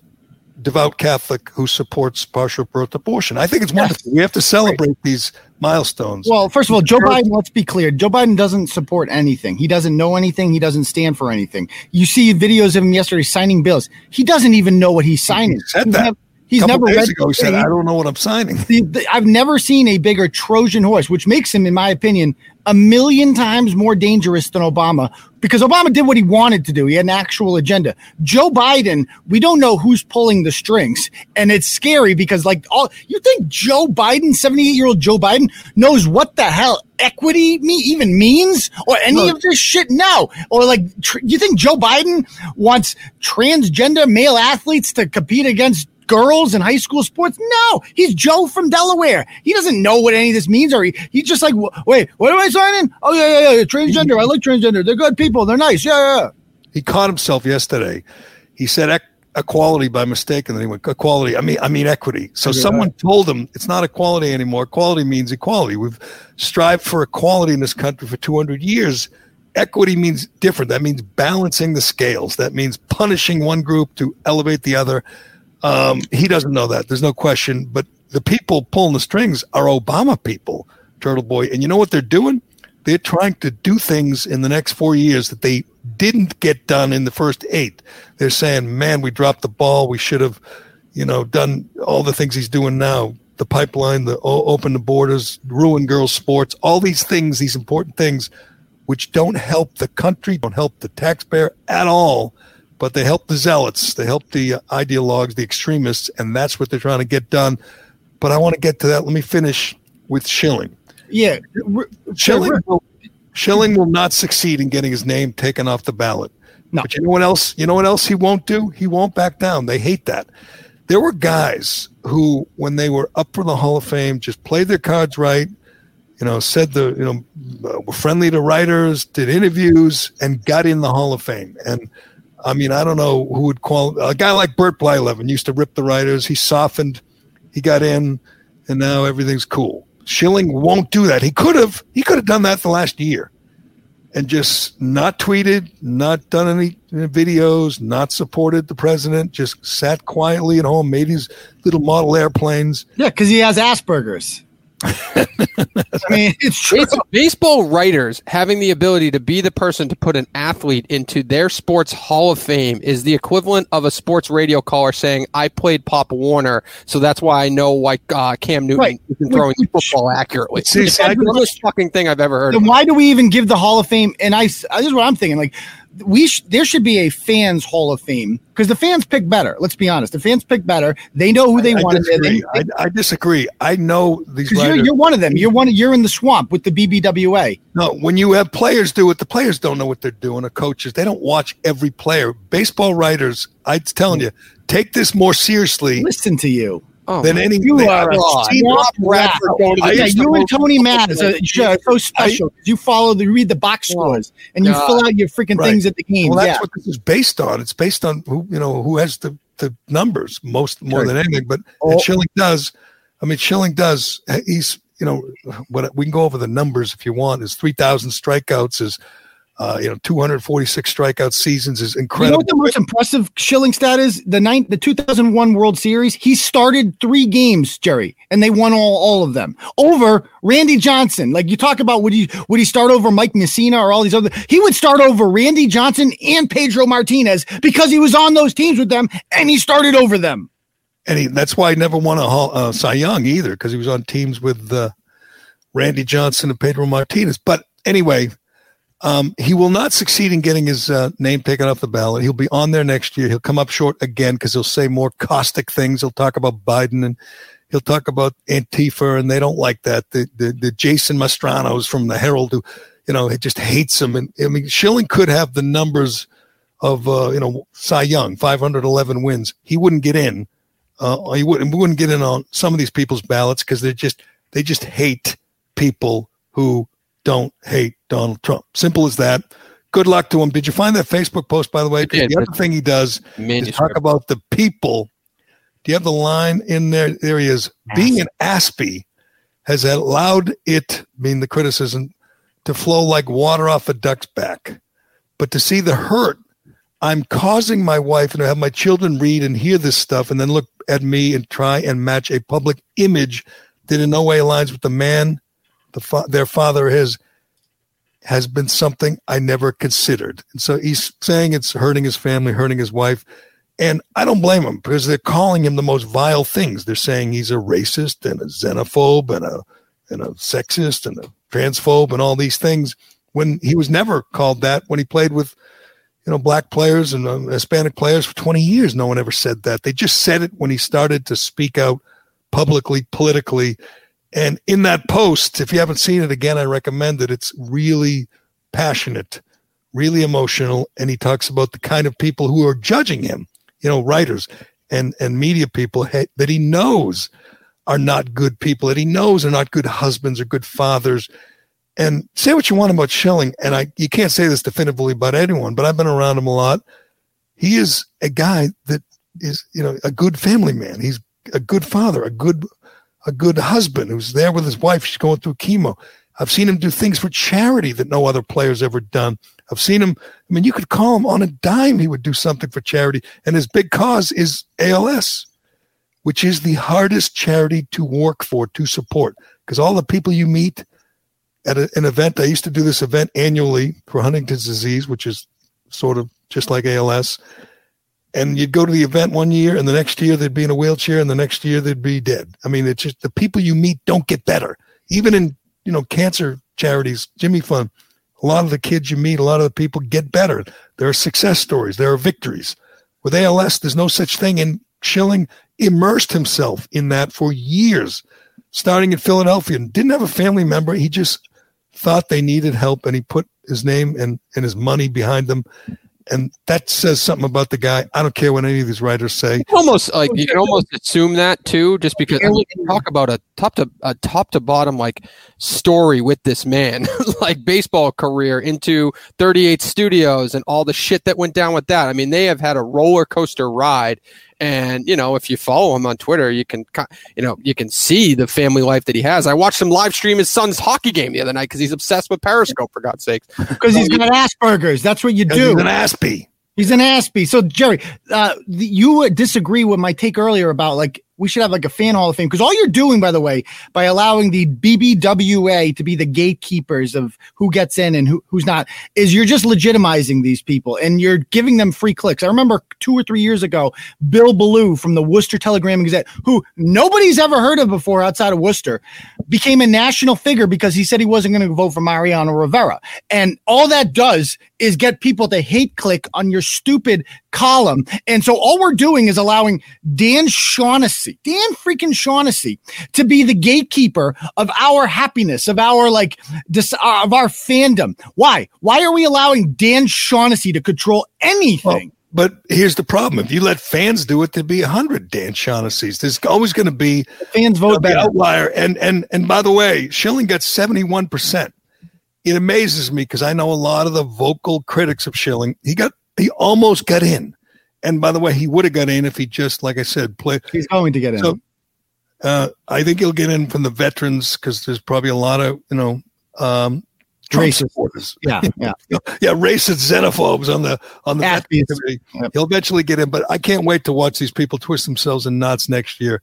devout Catholic who supports partial birth abortion. I think it's wonderful. We have to celebrate these milestones. Well, first of all, Joe Biden, let's be clear. Joe Biden doesn't support anything. He doesn't know anything. He doesn't stand for anything. You see videos of him yesterday signing bills. He doesn't even know what he's signing. said He's that. nev- he's never days read ago, he said, "I don't know what I'm signing." The- the- I've never seen a bigger Trojan horse, which makes him, in my opinion, a million times more dangerous than Obama because Obama did what he wanted to do. He had an actual agenda. Joe Biden, we don't know who's pulling the strings, and it's scary because, like, all you think Joe Biden, seventy-eight-year-old Joe Biden, knows what the hell equity me even means or any Look. of this shit? No. Or like, tr- you think Joe Biden wants transgender male athletes to compete against girls in high school sports? No, he's Joe from Delaware. He doesn't know what any of this means, or he, he's just like, wait, what am I signing? Oh yeah, yeah, yeah, transgender. I like transgender. They're good people. They're nice. Yeah, yeah. He caught himself yesterday. He said equality by mistake, and then he went equality. I mean, I mean equity. So Okay, someone told him it's not equality anymore. Equality means equality. We've strived for equality in this country for 200 years. Equity means different. That means balancing the scales. That means punishing one group to elevate the other. Um, he doesn't know that. There's no question. But the people pulling the strings are Obama people, Turtle Boy. And you know what they're doing? They're trying to do things in the next four years that they didn't get done in the first eight. They're saying, man, we dropped the ball. We should have, you know, done all the things he's doing now. The pipeline, the open the borders, ruin girls' sports, all these things, these important things, which don't help the country, don't help the taxpayer at all, but they help the zealots, they help the uh, ideologues, the extremists, and that's what they're trying to get done. But I want to get to that. Let me finish with Schilling. Yeah. Schilling will, Schilling will not succeed in getting his name taken off the ballot. No. But you know what else? You know what else he won't do? He won't back down. They hate that. There were guys who, when they were up for the Hall of Fame, just played their cards right, you know, said the you know uh, were friendly to writers, did interviews, and got in the Hall of Fame. And I mean, I don't know who would call a guy like Bert Blyleven used to rip the writers. He softened, he got in, and now everything's cool. Schilling won't do that. He could have. He could have done that the last year, and just not tweeted, not done any videos, not supported the president. Just sat quietly at home, made his little model airplanes. Yeah, because he has Asperger's. I mean, it's true. Base- baseball writers having the ability to be the person to put an athlete into their sports hall of fame is the equivalent of a sports radio caller saying, "I played Pop Warner, so that's why I know why uh, Cam Newton Right. isn't throwing the football accurately." See, it's the dumbest fucking thing I've ever heard. Then why do we even give the Hall of Fame? And I, this is what I'm thinking. Like, we sh- there should be a fans Hall of Fame because the fans pick better. Let's be honest. The fans pick better. They know who they I want. They, disagree. I, I disagree. I know these because you're, you're one of them. You're one. You're in the swamp with the BBWA. No, when you have players do it, the players don't know what they're doing. Or coaches, they don't watch every player. Baseball writers, I'm telling you, take this more seriously Listen to you. Oh, than any. You are a God. seen swamp Rob rat. Bradford going to Oh, yeah, you and Tony. Matt is a, so so special. you follow the you read the box oh scores and you God. fill out your freaking Right. things at the game. Well, that's yeah. what this is based on. It's based on who you know who has the the numbers most more Sure. than anything. But Oh. and Schilling does. I mean, Schilling does. He's you know what we can go over the numbers if you want. Is three thousand strikeouts is. Uh, you know, 246 strikeout seasons is incredible. You know what the most impressive Schilling stat is? The ninth, the 2001 World Series. He started three games, Gerry, and they won all, all of them over Randy Johnson. Like you talk about, would he would he start over Mike Mussina or all these other? He would start over Randy Johnson and Pedro Martinez because he was on those teams with them and he started over them. and he, that's why he never won a uh, Cy Young either, because he was on teams with uh, Randy Johnson and Pedro Martinez. But anyway, um, he will not succeed in getting his uh, name taken off the ballot. He'll be on there next year. He'll come up short again because he'll say more caustic things. He'll talk about Biden and he'll talk about Antifa, and they don't like that. The the, the Jason Mastrodonatos from the Herald, who you know, just hates him. And I mean, Schilling could have the numbers of uh, you know Cy Young, 511 wins. He wouldn't get in. Uh, he wouldn't, wouldn't get in on some of these people's ballots because they just they just hate people who don't hate Donald Trump. Simple as that. Good luck to him. Did you find that Facebook post, by the way? did, the other thing he does is talk about the people. Do you have the line in there? There he is. Being an Aspie has allowed it, mean the criticism, to flow like water off a duck's back. But to see the hurt I'm causing my wife and to have my children read and hear this stuff and then look at me and try and match a public image that in no way aligns with the man the fa- their father is has been something I never considered. And so he's saying it's hurting his family, hurting his wife. And I don't blame him because they're calling him the most vile things. They're saying he's a racist and a xenophobe and a and a sexist and a transphobe and all these things when he was never called that when he played with you know black players and um, Hispanic players for 20 years. No one ever said that. They just said it when he started to speak out publicly, politically. And in that post, if you haven't seen it again, I recommend it. It's really passionate, really emotional, and he talks about the kind of people who are judging him, you know, writers and and media people ha- that he knows are not good people, that he knows are not good husbands or good fathers. And say what you want about Schilling, and I you can't say this definitively about anyone, but I've been around him a lot. He is a guy that is, you know, a good family man. He's a good father, a good a good husband who's there with his wife. She's going through chemo. I've seen him do things for charity that no other player's ever done. I've seen him. I mean, you could call him on a dime. He would do something for charity. And his big cause is ALS, which is the hardest charity to work for, to support. Because all the people you meet at a, an event, I used to do this event annually for Huntington's disease, which is sort of just like ALS and you'd go to the event one year and the next year they'd be in a wheelchair and the next year they'd be dead. I mean it's just the people you meet don't get better. Even in you know cancer charities jimmy fund a lot of the kids you meet a lot of the people get better. There are success stories there are victories. With als there's no such thing. And schilling immersed himself in that for years starting in philadelphia and didn't have a family member. He just thought they needed help and he put his name and, and his money behind them and that says something about the guy. I don't care what any of these writers say. Almost like you can almost assume that too, just because I mean, talk about a top to a top to bottom like story with this man, (laughs) like baseball career into 38 studios and all the shit that went down with that. I mean, they have had a roller coaster ride, and you know, if you follow him on Twitter, you can you know you can see the family life that he has. I watched him live stream his son's hockey game the other night because he's obsessed with Periscope. For God's sake, because (laughs) he's got Asperger's. That's what you do. He's an Aspie. He's an Aspie. So Gerry, uh, you disagree with my take earlier about like we should have like a fan hall of fame because all you're doing, by the way, by allowing the BBWA to be the gatekeepers of who gets in and who, who's not, is you're just legitimizing these people and you're giving them free clicks. I remember two or three years ago, Bill Ballou from the Worcester Telegram Gazette, who nobody's ever heard of before outside of Worcester, became a national figure because he said he wasn't going to vote for Mariano Rivera. And all that does is get people to hate click on your stupid column. And so all we're doing is allowing Dan Shaughnessy, Dan freaking Shaughnessy, to be the gatekeeper of our happiness, of our like, dis- uh, of our fandom. Why? Why are we allowing Dan Shaughnessy to control anything? Well, but here's the problem: if you let fans do it, there'd be a hundred Dan Shaughnessy's. There's always going to be fans vote better. outlier. And and and by the way, Schilling got seventy one percent. It amazes me because I know a lot of the vocal critics of Schilling. He got he almost got in. And by the way, he would have got in if he just, like I said, play. He's going to get in. So, uh, I think he'll get in from the veterans because there's probably a lot of you know um, Trump racist. supporters. (laughs) Yeah, yeah, (laughs) yeah. Racist xenophobes on the on the veterans Yep. He'll eventually get in, but I can't wait to watch these people twist themselves in knots next year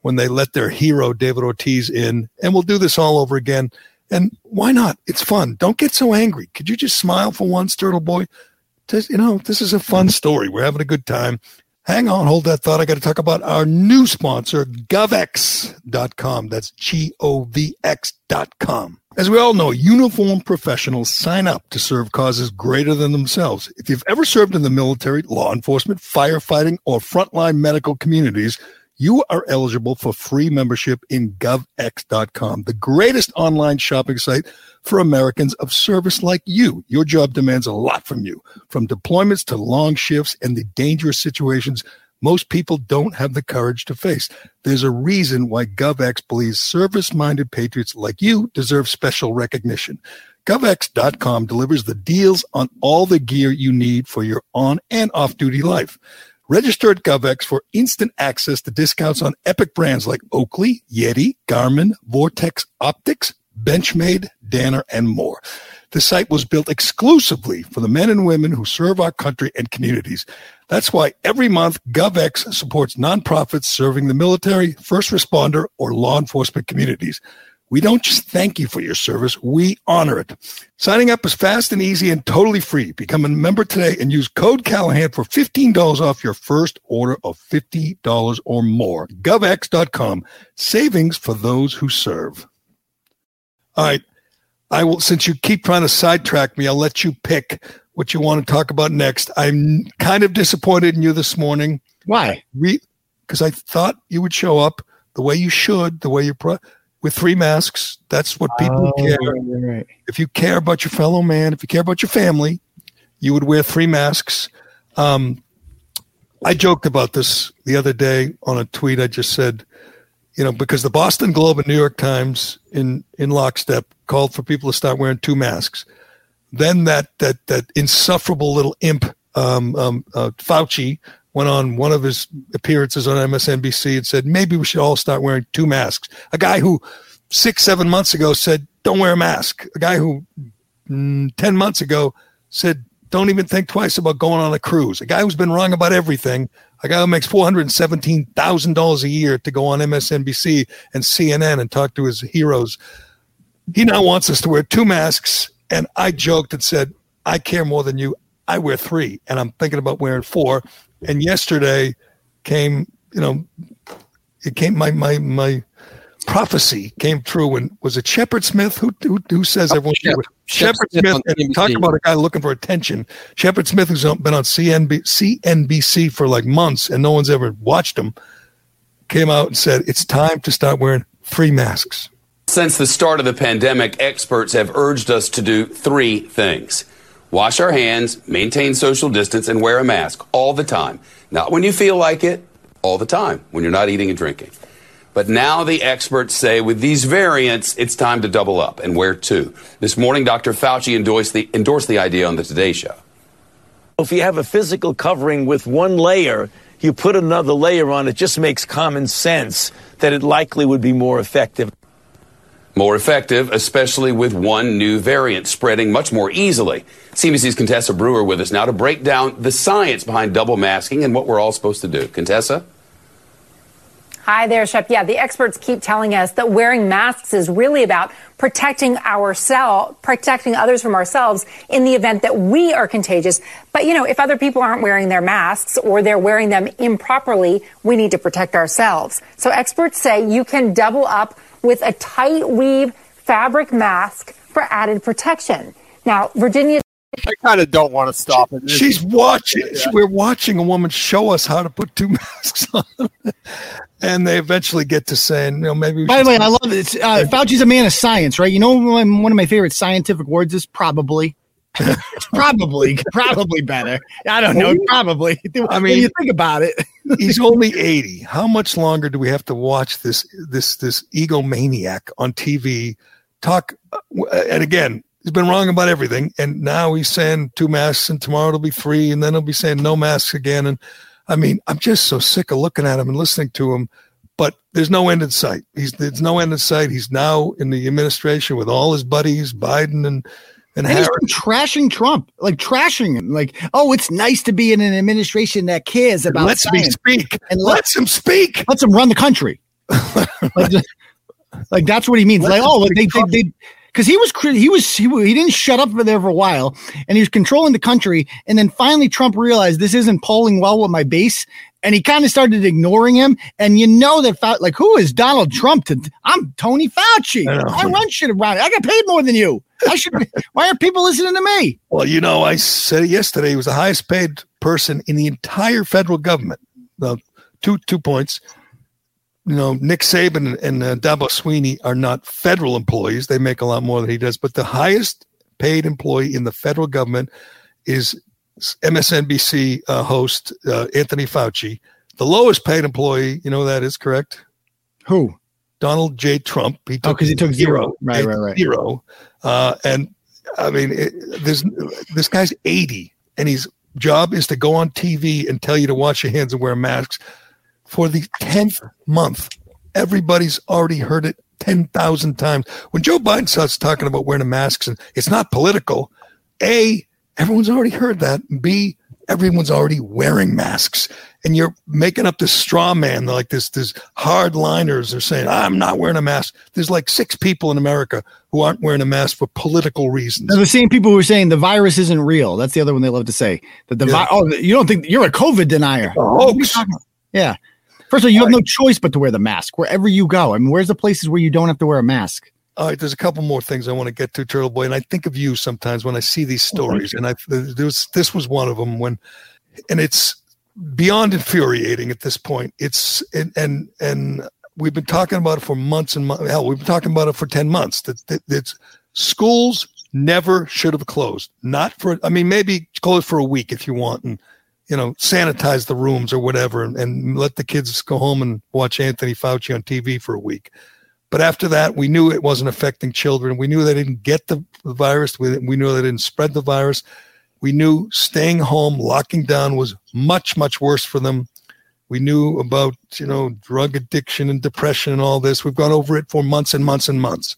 when they let their hero David Ortiz in, and we'll do this all over again. And why not? It's fun. Don't get so angry. Could you just smile for once, Turtle Boy? You know, this is a fun story. We're having a good time. Hang on, hold that thought. I got to talk about our new sponsor, govx.com. That's G O V X.com. As we all know, uniformed professionals sign up to serve causes greater than themselves. If you've ever served in the military, law enforcement, firefighting, or frontline medical communities, you are eligible for free membership in govx.com, the greatest online shopping site for Americans of service like you. Your job demands a lot from you, from deployments to long shifts and the dangerous situations most people don't have the courage to face. There's a reason why GovX believes service minded patriots like you deserve special recognition. GovX.com delivers the deals on all the gear you need for your on and off duty life. Register at GovX for instant access to discounts on epic brands like Oakley, Yeti, Garmin, Vortex Optics, Benchmade, Danner, and more. The site was built exclusively for the men and women who serve our country and communities. That's why every month GovX supports nonprofits serving the military, first responder, or law enforcement communities. We don't just thank you for your service, we honor it. Signing up is fast and easy and totally free. Become a member today and use code Callahan for $15 off your first order of $50 or more. GovX.com. Savings for those who serve. All right. I will, since you keep trying to sidetrack me, I'll let you pick what you want to talk about next. I'm kind of disappointed in you this morning. Why? Because I thought you would show up the way you should, the way you're. Pro- with three masks. That's what people oh, care. Right. If you care about your fellow man, if you care about your family, you would wear three masks. Um, I joked about this the other day on a tweet. I just said, you know, because the Boston Globe and New York Times in in lockstep called for people to start wearing two masks. Then that that that insufferable little imp um, um, uh, Fauci went on one of his appearances on MSNBC and said, maybe we should all start wearing two masks. A guy who six, seven months ago said, don't wear a mask. A guy who mm, 10 months ago said, don't even think twice about going on a cruise. A guy who's been wrong about everything. A guy who makes $417,000 a year to go on MSNBC and CNN and talk to his heroes. He now wants us to wear two masks. And I joked and said, I care more than you. I wear three, and I'm thinking about wearing four. And yesterday came, you know, it came my my my prophecy came true and was it Shepard Smith who who, who says oh, everyone Shep, Shepard Smith, Smith and talk about a guy looking for attention. Shepard Smith who's been on CNB, CNBC for like months and no one's ever watched him came out and said it's time to start wearing free masks. Since the start of the pandemic, experts have urged us to do three things. Wash our hands, maintain social distance, and wear a mask all the time. Not when you feel like it, all the time, when you're not eating and drinking. But now the experts say with these variants, it's time to double up and wear two. This morning, Dr. Fauci endorsed the, endorsed the idea on the Today Show. If you have a physical covering with one layer, you put another layer on, it just makes common sense that it likely would be more effective. More effective, especially with one new variant spreading much more easily. CBC's Contessa Brewer with us now to break down the science behind double masking and what we're all supposed to do. Contessa? Hi there, Shep. Yeah, the experts keep telling us that wearing masks is really about protecting ourselves, protecting others from ourselves in the event that we are contagious. But, you know, if other people aren't wearing their masks or they're wearing them improperly, we need to protect ourselves. So experts say you can double up with a tight weave fabric mask for added protection. Now, Virginia I kind of don't want to stop it. She's watching. We're watching a woman show us how to put two (laughs) masks on, and they eventually get to saying, you know, maybe. By the way, I love it. Uh, Fauci's a man of science, right? You know, one of my favorite scientific words is probably. (laughs) probably, probably better. I don't know. Probably. I mean, when you think about it, (laughs) he's only eighty. How much longer do we have to watch this this this egomaniac on TV talk? Uh, and again, he's been wrong about everything. And now he's saying two masks and tomorrow it'll be three and then he'll be saying no masks again. And I mean, I'm just so sick of looking at him and listening to him, but there's no end in sight. He's, there's no end in sight. He's now in the administration with all his buddies, Biden and, and, and he's been trashing Trump, like trashing him, like, oh, it's nice to be in an administration that cares about. Let's me speak and lets, lets him speak. Let's him run the country. (laughs) like, like, that's what he means. Let like, oh, like they, they, they, because he was he was he, he didn't shut up for there for a while, and he was controlling the country. And then finally, Trump realized this isn't polling well with my base, and he kind of started ignoring him. And you know that like who is Donald Trump? To I'm Tony Fauci. I, I run shit around. I got paid more than you. I should. why are people listening to me? Well, you know, I said yesterday he was the highest paid person in the entire federal government. Well, two two points you know, Nick Saban and uh, Dabo Swinney are not federal employees. They make a lot more than he does. But the highest paid employee in the federal government is MSNBC uh, host uh, Anthony Fauci. The lowest paid employee, you know, that is correct. Who? Donald J. Trump. He took oh, because he took zero. zero. Right, right, right. Zero. Uh, and I mean, it, this this guy's eighty, and his job is to go on TV and tell you to wash your hands and wear masks for the 10th month. Everybody's already heard it 10,000 times. When Joe Biden starts talking about wearing masks and it's not political, A, everyone's already heard that. B, everyone's already wearing masks. And you're making up this straw man, like this, this hardliners are saying, I'm not wearing a mask. There's like six people in America who aren't wearing a mask for political reasons. They're the same people who are saying the virus isn't real. That's the other one they love to say. That the yeah. vi- oh, you don't think you're a COVID denier. hoax. Yeah. First of all, you have no choice but to wear the mask wherever you go. I mean, where's the places where you don't have to wear a mask? All right, there's a couple more things I want to get to, Turtle Boy, and I think of you sometimes when I see these stories, and I was this was one of them when, and it's beyond infuriating at this point. It's and and and we've been talking about it for months and months. Hell, we've been talking about it for ten months. That, that it's schools never should have closed. Not for, I mean, maybe close for a week if you want, and you know, sanitize the rooms or whatever and, and let the kids go home and watch Anthony Fauci on TV for a week. But after that, we knew it wasn't affecting children. We knew they didn't get the, virus. We, we knew they didn't spread the virus. We knew staying home, locking down was much, much worse for them. We knew about, you know, drug addiction and depression and all this. We've gone over it for months and months and months.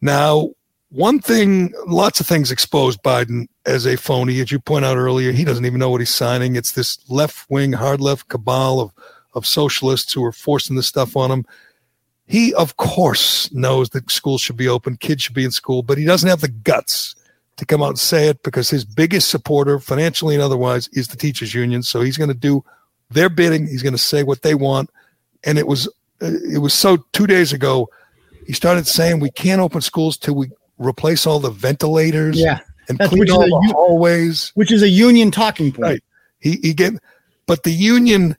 Now, one thing, lots of things exposed Biden as a phony. As you point out earlier, he doesn't even know what he's signing. It's this left wing, hard left cabal of, of socialists who are forcing this stuff on him. He, of course, knows that schools should be open, kids should be in school, but he doesn't have the guts to come out and say it because his biggest supporter, financially and otherwise, is the teachers union. So he's going to do their bidding. He's going to say what they want. And it was, it was so two days ago, he started saying we can't open schools till we replace all the ventilators. Yeah. And clean all the hallways. Which is a union talking point. Right. He, he get, but the union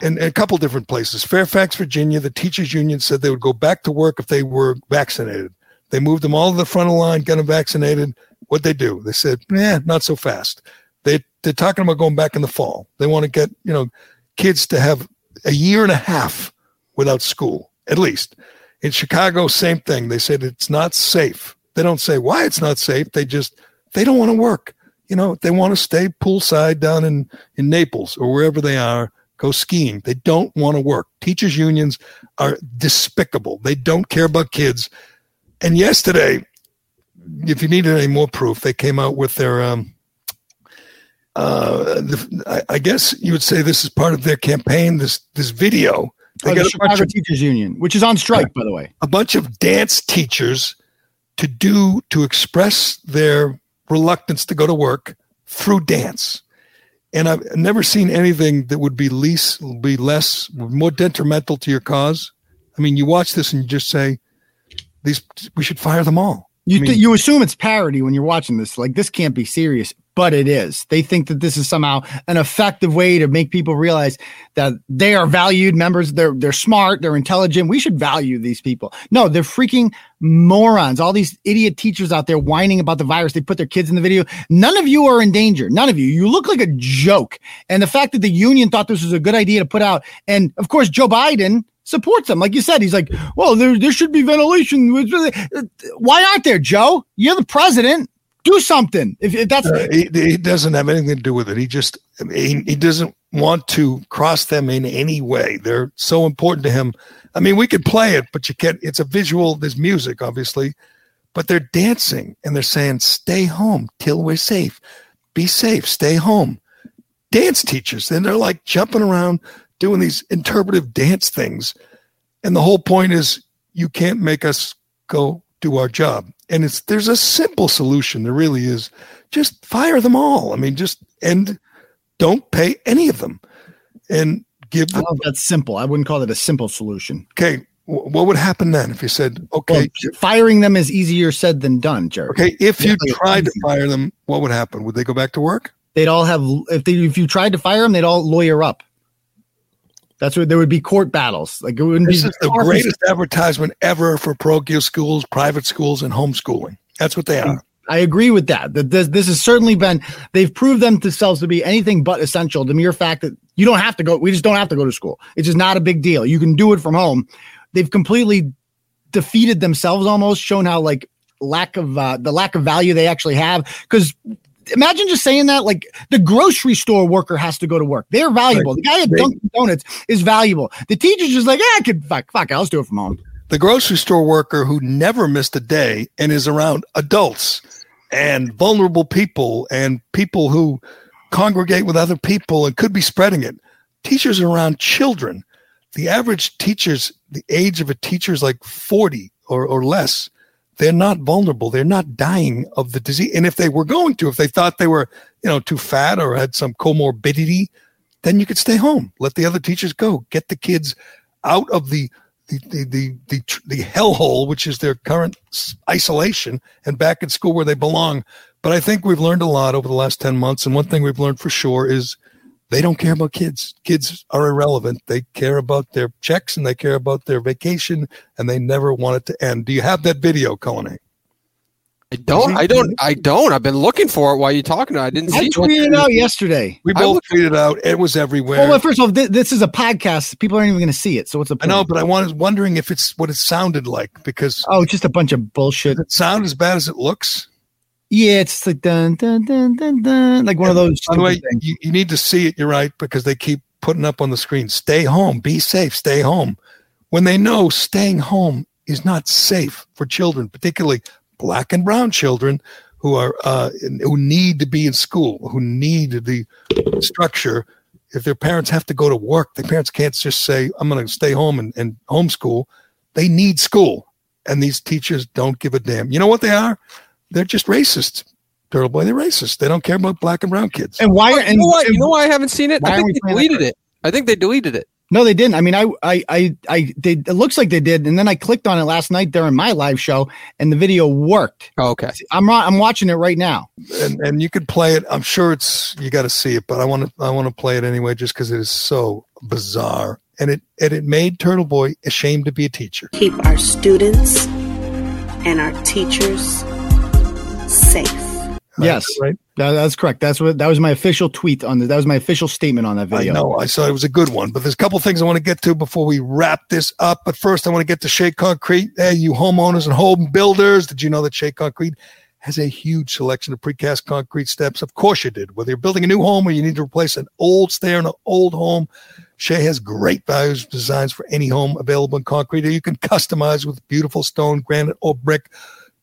in, in a couple different places, Fairfax, Virginia, the teachers union said they would go back to work if they were vaccinated. They moved them all to the front of the line, got them vaccinated. what they do? They said, "Yeah, not so fast." They they're talking about going back in the fall. They want to get you know kids to have a year and a half without school at least. In Chicago, same thing. They said it's not safe. They don't say why it's not safe. They just they don't want to work. You know, they want to stay poolside down in in Naples or wherever they are go skiing. They don't want to work. Teachers unions are despicable. They don't care about kids. And yesterday, if you needed any more proof, they came out with their um, uh, the, I, I, guess you would say this is part of their campaign. This this video. They oh, got the Chicago of, Teachers Union, which is on strike, by the way. A bunch of dance teachers to do to express their reluctance to go to work through dance. And I've never seen anything that would be least be less more detrimental to your cause. I mean, you watch this and you just say, "These we should fire them all." You I mean, th- you assume it's parody when you're watching this. Like this can't be serious but it is. They think that this is somehow an effective way to make people realize that they are valued members. They're they're smart, they're intelligent. We should value these people. No, they're freaking morons. All these idiot teachers out there whining about the virus. They put their kids in the video. None of you are in danger. None of you. You look like a joke. And the fact that the union thought this was a good idea to put out, and of course Joe Biden supports them. Like you said, he's like, well, there, there should be ventilation. Why aren't there, Joe? You're the president do something. If, if that's uh, he, he, doesn't have anything to do with it. He just he, he doesn't want to cross them in any way. They're so important to him. I mean, we could play it, but you can't. It's a visual. There's music, obviously, but they're dancing and they're saying, "Stay home till we're safe. Be safe. Stay home." Dance teachers, and they're like jumping around doing these interpretive dance things, and the whole point is you can't make us go do our job. And it's there's a simple solution. There really is. Just fire them all. I mean just and don't pay any of them. And give them that's simple. I wouldn't call it a simple solution. Okay. What would happen then if you said okay well, firing them is easier said than done Gerry. Okay. If you tried to fire them what would happen? Would they go back to work? They'd all have if they if you tried to fire them they'd all lawyer up that's where there would be court battles. Like it wouldn't this be is the greatest advertisement ever for parochial schools, private schools, and homeschooling. That's what they are. I agree with that. That this, this has certainly been they've proved themselves to be anything but essential. The mere fact that you don't have to go, we just don't have to go to school. It's just not a big deal. You can do it from home. They've completely defeated themselves, almost shown how like lack of uh, the lack of value they actually have. Because imagine just saying that like the grocery store worker has to go to work. They're valuable. Right. The guy at Dunkin' Donuts is valuable. The teacher's just like, yeah, I could fuck, fuck, I'll just do it from home. The grocery store worker who never missed a day and is around adults and vulnerable people and people who congregate with other people and could be spreading it. Teachers are around children. The average teacher's the age of a teacher is like 40 or, or less they're not vulnerable. They're not dying of the disease. And if they were going to, if they thought they were, you know, too fat or had some comorbidity, then you could stay home. Let the other teachers go. Get the kids out of the the the the the, the hellhole, which is their current isolation, and back in school where they belong. But I think we've learned a lot over the last ten months, and one thing we've learned for sure is they don't care about kids. Kids are irrelevant. They care about their checks and they care about their vacation and they never want it to end. Do you have that video, Cullinane? I don't. I don't. I don't. I've been looking for it while you're talking. I didn't I see I tweeted it out yesterday. We both tweeted out. It was everywhere. Well, first of all, th- this is a podcast. People aren't even going to see it. So what's the point? I know, but I was wondering if it's what it sounded like because oh, just a bunch of bullshit. Does it sound as bad as it looks? Yeah, it's like dun dun dun dun dun, like one of those. By the way, you, you need to see it. You're right because they keep putting up on the screen. Stay home. Be safe. Stay home. When they know staying home is not safe for children, particularly black and brown children who are uh, who need to be in school, who need the structure. If their parents have to go to work, their parents can't just say, "I'm going to stay home and, and homeschool." They need school, and these teachers don't give a damn. You know what they are? They're just racist. Turtle Boy, they're racist. They don't care about black and brown kids. And why? Oh, and, you, know why you know why I haven't seen it? I think they deleted it. I think they deleted it. No, they didn't. I mean, I, I, I, I, they, it looks like they did. And then I clicked on it last night during my live show, and the video worked. Oh, okay. I'm, I'm watching it right now. And, and you could play it. I'm sure it's you got to see it, but I want to, I want to play it anyway, just because it is so bizarre, and it, and it made Turtle Boy ashamed to be a teacher. Keep our students and our teachers safe. Yes, right. That, that's correct. That's what that was my official tweet on the, that was my official statement on that video. I know. I saw it was a good one, but there's a couple things I want to get to before we wrap this up. But first, I want to get to Shea Concrete. Hey, you homeowners and home builders, did you know that Shea Concrete has a huge selection of precast concrete steps? Of course, you did. Whether you're building a new home or you need to replace an old stair in an old home, Shea has great values designs for any home available in concrete, or you can customize with beautiful stone, granite, or brick.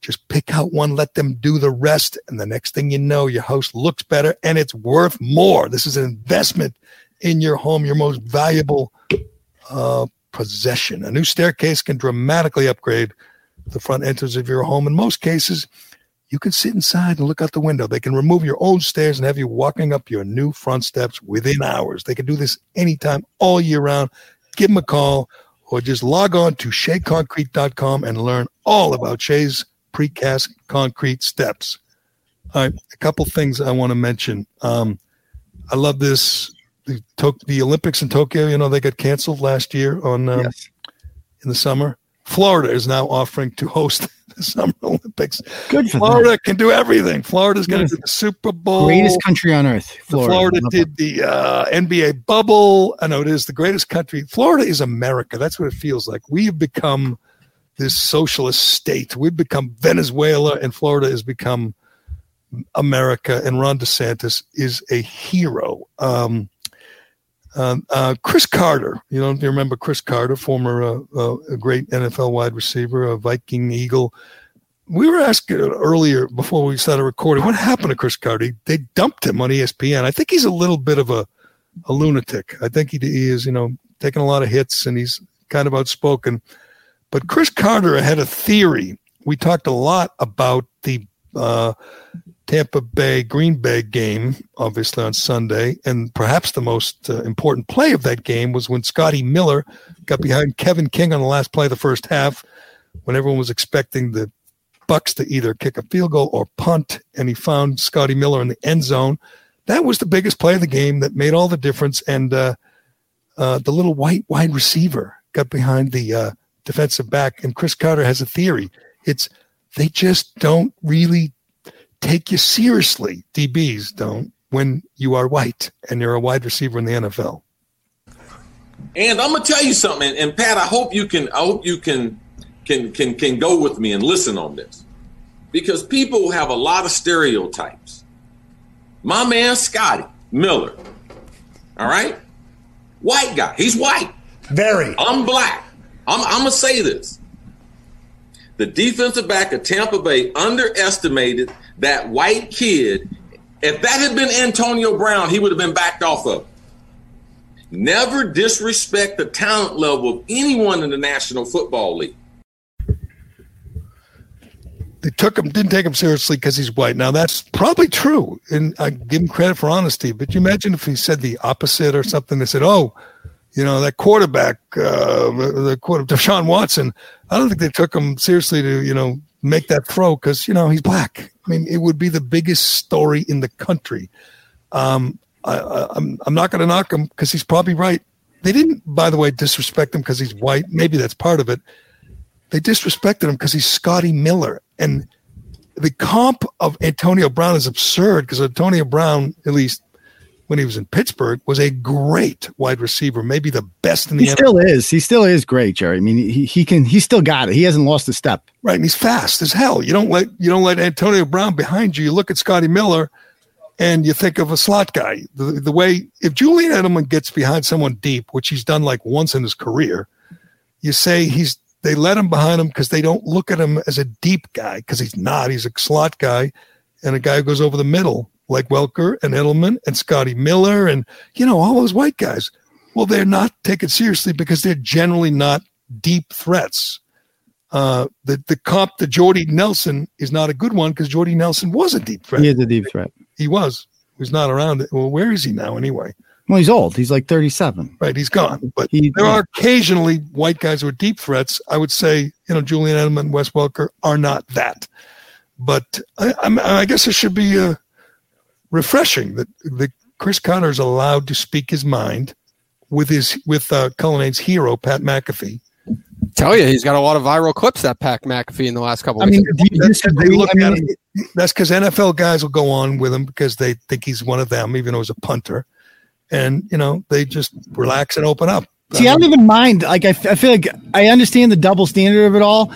Just pick out one, let them do the rest. And the next thing you know, your house looks better and it's worth more. This is an investment in your home, your most valuable uh, possession. A new staircase can dramatically upgrade the front entrance of your home. In most cases, you can sit inside and look out the window. They can remove your old stairs and have you walking up your new front steps within hours. They can do this anytime, all year round. Give them a call or just log on to sheaconcrete.com and learn all about Shea's precast concrete steps. All right, a couple things I want to mention. Um, I love this. The, the Olympics in Tokyo, you know, they got canceled last year on um, Yes. in the summer. Florida is now offering to host (laughs) the Summer Olympics. Good for them. Florida can do everything. Florida's going to do the Super Bowl. Greatest country on earth, Florida. Florida, did the uh, NBA bubble. I know it is the greatest country. Florida is America. That's what it feels like. We have become this socialist state. We've become Venezuela, and Florida has become America. And Ron DeSantis is a hero. Um, um, uh, Cris Carter, you know, you remember Cris Carter, former uh, uh, a great NFL wide receiver, a Viking Eagle. We were asking earlier before we started recording, what happened to Cris Carter? They dumped him on ESPN. I think he's a little bit of a, a lunatic. I think he, he is, you know, taking a lot of hits and he's kind of outspoken. But Cris Carter had a theory. We talked a lot about the uh, Tampa Bay Green Bay game, obviously on Sunday, and perhaps the most uh, important play of that game was when Scotty Miller got behind Kevin King on the last play of the first half, when everyone was expecting the Bucs to either kick a field goal or punt, and he found Scotty Miller in the end zone. That was the biggest play of the game that made all the difference. And uh, uh, the little white wide receiver got behind the uh, defensive back, and Cris Carter has a theory. It's they just don't really take you seriously. DBs don't when you are white and you're a wide receiver in the NFL. And I'm gonna tell you something, and, and Pat, I hope you can. I hope you can, can can can go with me and listen on this, because people have a lot of stereotypes. My man Scotty Miller, all right, white guy. He's white. Very. I'm black. I'm, I'm gonna say this. The defensive back of Tampa Bay underestimated that white kid. If that had been Antonio Brown, he would have been backed off of. Never disrespect the talent level of anyone in the National Football League. They took him, didn't take him seriously because he's white. Now that's probably true, and I give him credit for honesty. But you imagine if he said the opposite or something? They said, "Oh, you know that quarterback, uh, the quarter, (laughs) Deshaun Watson." I don't think they took him seriously to you know make that throw because you know he's black. I mean, it would be the biggest story in the country. Um, I, I, I'm I'm not going to knock him because he's probably right. They didn't, by the way, disrespect him because he's white. Maybe that's part of it. They disrespected him because he's Scotty Miller, and the comp of Antonio Brown is absurd because Antonio Brown, at least when he was in Pittsburgh, was a great wide receiver, maybe the best in the He NFL. still is. He still is great, Gerry. I mean, he he can. He still got it. He hasn't lost a step. Right, and he's fast as hell. You don't let you don't let Antonio Brown behind you. You look at Scotty Miller, and you think of a slot guy. The, the way if Julian Edelman gets behind someone deep, which he's done like once in his career, you say he's they let him behind him because they don't look at him as a deep guy because he's not. He's a slot guy, and a guy who goes over the middle like Welker and Edelman and Scotty Miller and you know all those white guys. Well, they're not taken seriously because they're generally not deep threats. Uh, the the comp to Jordy Nelson is not a good one because Jordy Nelson was a deep threat. He is a deep threat. He was. He's not around. Well, where is he now anyway? Well, he's old. He's like thirty-seven. Right, he's gone. But He- there are occasionally white guys who are deep threats. I would say, you know, Julian Edelman, Wes Welker are not that. But I, I guess it should be uh, refreshing that, that Chris Conner is allowed to speak his mind with his with uh, Cullinane's hero Pat McAfee, Tell you, he's got a lot of viral clips that Pat McAfee in the last couple. I mean, weeks. do you That's 'cause they look I at mean, That's because NFL guys will go on with him because they think he's one of them, even though he's a punter. And, you know, they just relax and open up. See, I don't even mind. Like, I, f- I feel like I understand the double standard of it all,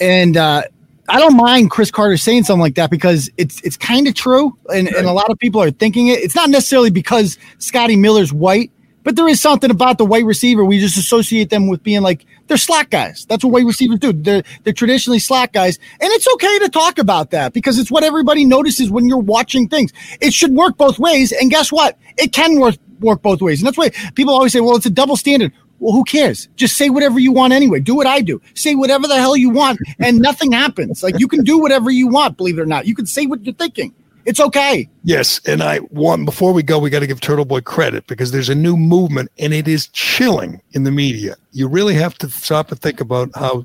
and uh, I don't mind Cris Carter saying something like that because it's it's kind of true, and, and a lot of people are thinking it. It's not necessarily because Scotty Miller's white, but there is something about the white receiver. We just associate them with being like they're slack guys. That's what white receivers do. They're they're traditionally slack guys, and it's okay to talk about that because it's what everybody notices when you're watching things. It should work both ways, and guess what? It can work work both ways, and that's why people always say, "Well, it's a double standard." Well, who cares? Just say whatever you want anyway. Do what I do. Say whatever the hell you want, and nothing happens. Like you can do whatever you want. Believe it or not, you can say what you're thinking. It's okay. Yes, and I want before we go, we got to give Turtle Boy credit because there's a new movement, and it is chilling in the media. You really have to stop and think about how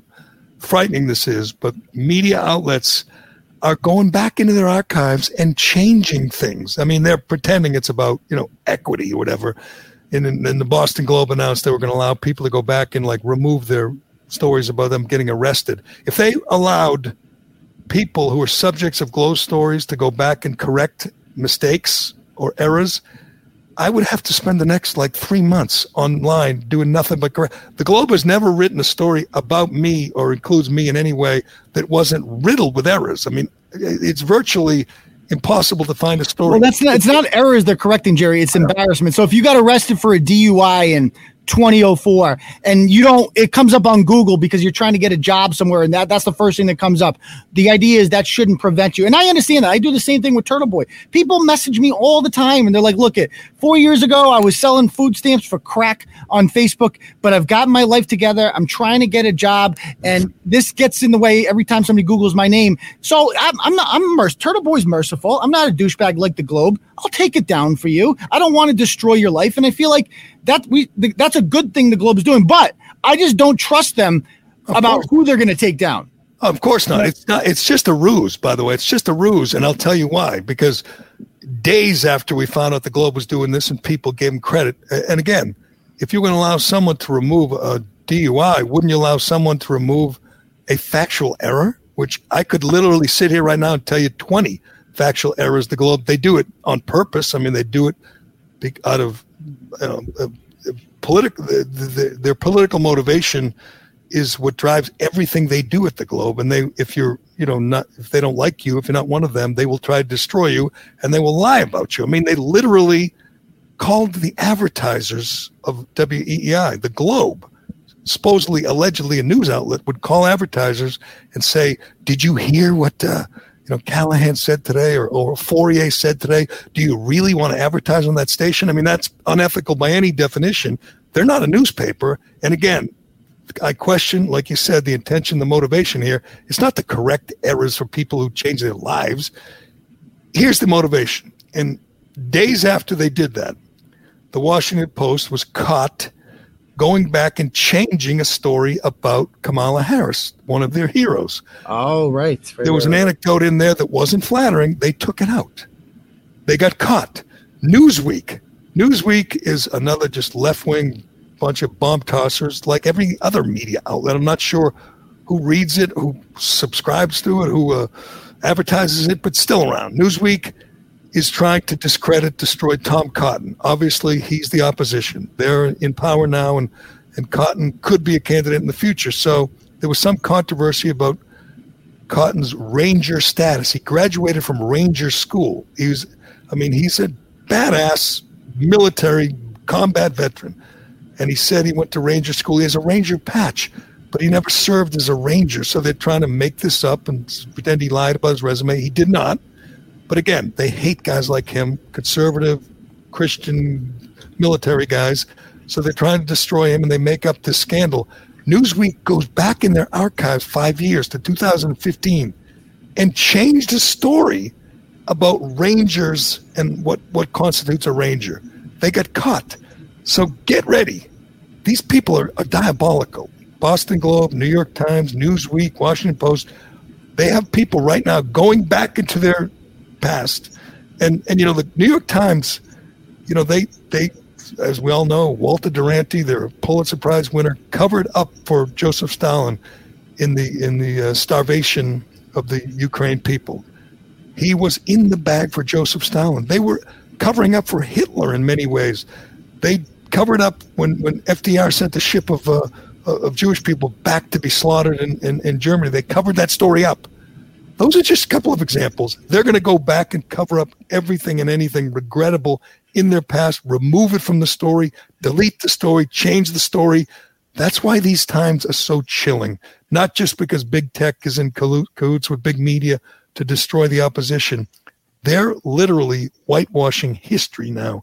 frightening this is. But media outlets are going back into their archives and changing things. I mean, they're pretending it's about you know equity or whatever. And then the Boston Globe announced they were going to allow people to go back and like remove their stories about them getting arrested. If they allowed people who are subjects of Globe stories to go back and correct mistakes or errors, I would have to spend the next like three months online doing nothing but correct. The Globe has never written a story about me or includes me in any way that wasn't riddled with errors. I mean, it's virtually impossible to find a story. Well, that's not. It's not errors they're correcting, Gerry. It's embarrassment. So if you got arrested for a DUI in 2004 and you don't, it comes up on Google because you're trying to get a job somewhere, and that that's the first thing that comes up. The idea is that shouldn't prevent you, and I understand that. I do the same thing with Turtle Boy. People message me all the time, and they're like, "Look, it four years ago I was selling food stamps for crack on Facebook, but I've gotten my life together. I'm trying to get a job, and this gets in the way every time somebody Googles my name. So I'm, I'm not. I'm merc- Turtle Boy's merciful. I'm not a douchebag like the Globe. I'll take it down for you. I don't want to destroy your life, and I feel like that we th- that's a good thing the Globe's doing. But I just don't trust them about who they're going to take down. Of course not. It's not. It's just a ruse, by the way. It's just a ruse, and I'll tell you why. Because days after we found out the Globe was doing this, and people gave him credit, and again, if you're going to allow someone to remove a DUI, wouldn't you allow someone to remove a factual error? Which I could literally sit here right now and tell you 20 factual errors. The Globe they do it on purpose. I mean, they do it out of you know, uh, political. The, the, their political motivation is what drives everything they do at the Globe. And they, if you're, you know, not if they don't like you, if you're not one of them, they will try to destroy you and they will lie about you. I mean, they literally called the advertisers of WEEI, the Globe, supposedly, allegedly, a news outlet would call advertisers and say, "Did you hear what?" Uh, you know, Callahan said today, or, or Fourier said today. Do you really want to advertise on that station? I mean, that's unethical by any definition. They're not a newspaper. And again, I question, like you said, the intention, the motivation here. It's not to correct errors for people who change their lives. Here's the motivation. And days after they did that, the Washington Post was caught going back and changing a story about Kamala Harris, one of their heroes. Oh, right. There was an anecdote in there that wasn't flattering. They took it out. They got caught. Newsweek. Newsweek is another just left wing bunch of bomb tossers, like every other media outlet. I'm not sure who reads it, who subscribes to it, who uh, advertises it, but still around. Newsweek is trying to discredit, destroy Tom Cotton. Obviously, he's the opposition. They're in power now, and, and Cotton could be a candidate in the future. So there was some controversy about Cotton's Ranger status. He graduated from Ranger School. He was, I mean, he's a badass military combat veteran. And he said he went to Ranger School. He has a Ranger patch, but he never served as a Ranger. So they're trying to make this up and pretend he lied about his resume. He did not. But again, they hate guys like him, conservative, Christian, military guys. So they're trying to destroy him and they make up this scandal. Newsweek goes back in their archives five years to 2015 and changed the story about Rangers and what, what constitutes a Ranger. They got caught. So get ready. These people are, are diabolical. Boston Globe, New York Times, Newsweek, Washington Post. They have people right now going back into their past. And and you know the New York Times, you know they they as we all know, Walter Duranty, their Pulitzer Prize winner, covered up for Joseph Stalin in the in the uh, starvation of the Ukraine people. He was in the bag for Joseph Stalin. They were covering up for Hitler in many ways. They covered up when, when FDR sent the ship of uh, of Jewish people back to be slaughtered in, in, in Germany. They covered that story up. Those are just a couple of examples. They're going to go back and cover up everything and anything regrettable in their past, remove it from the story, delete the story, change the story. That's why these times are so chilling. Not just because big tech is in cahoots with big media to destroy the opposition. They're literally whitewashing history now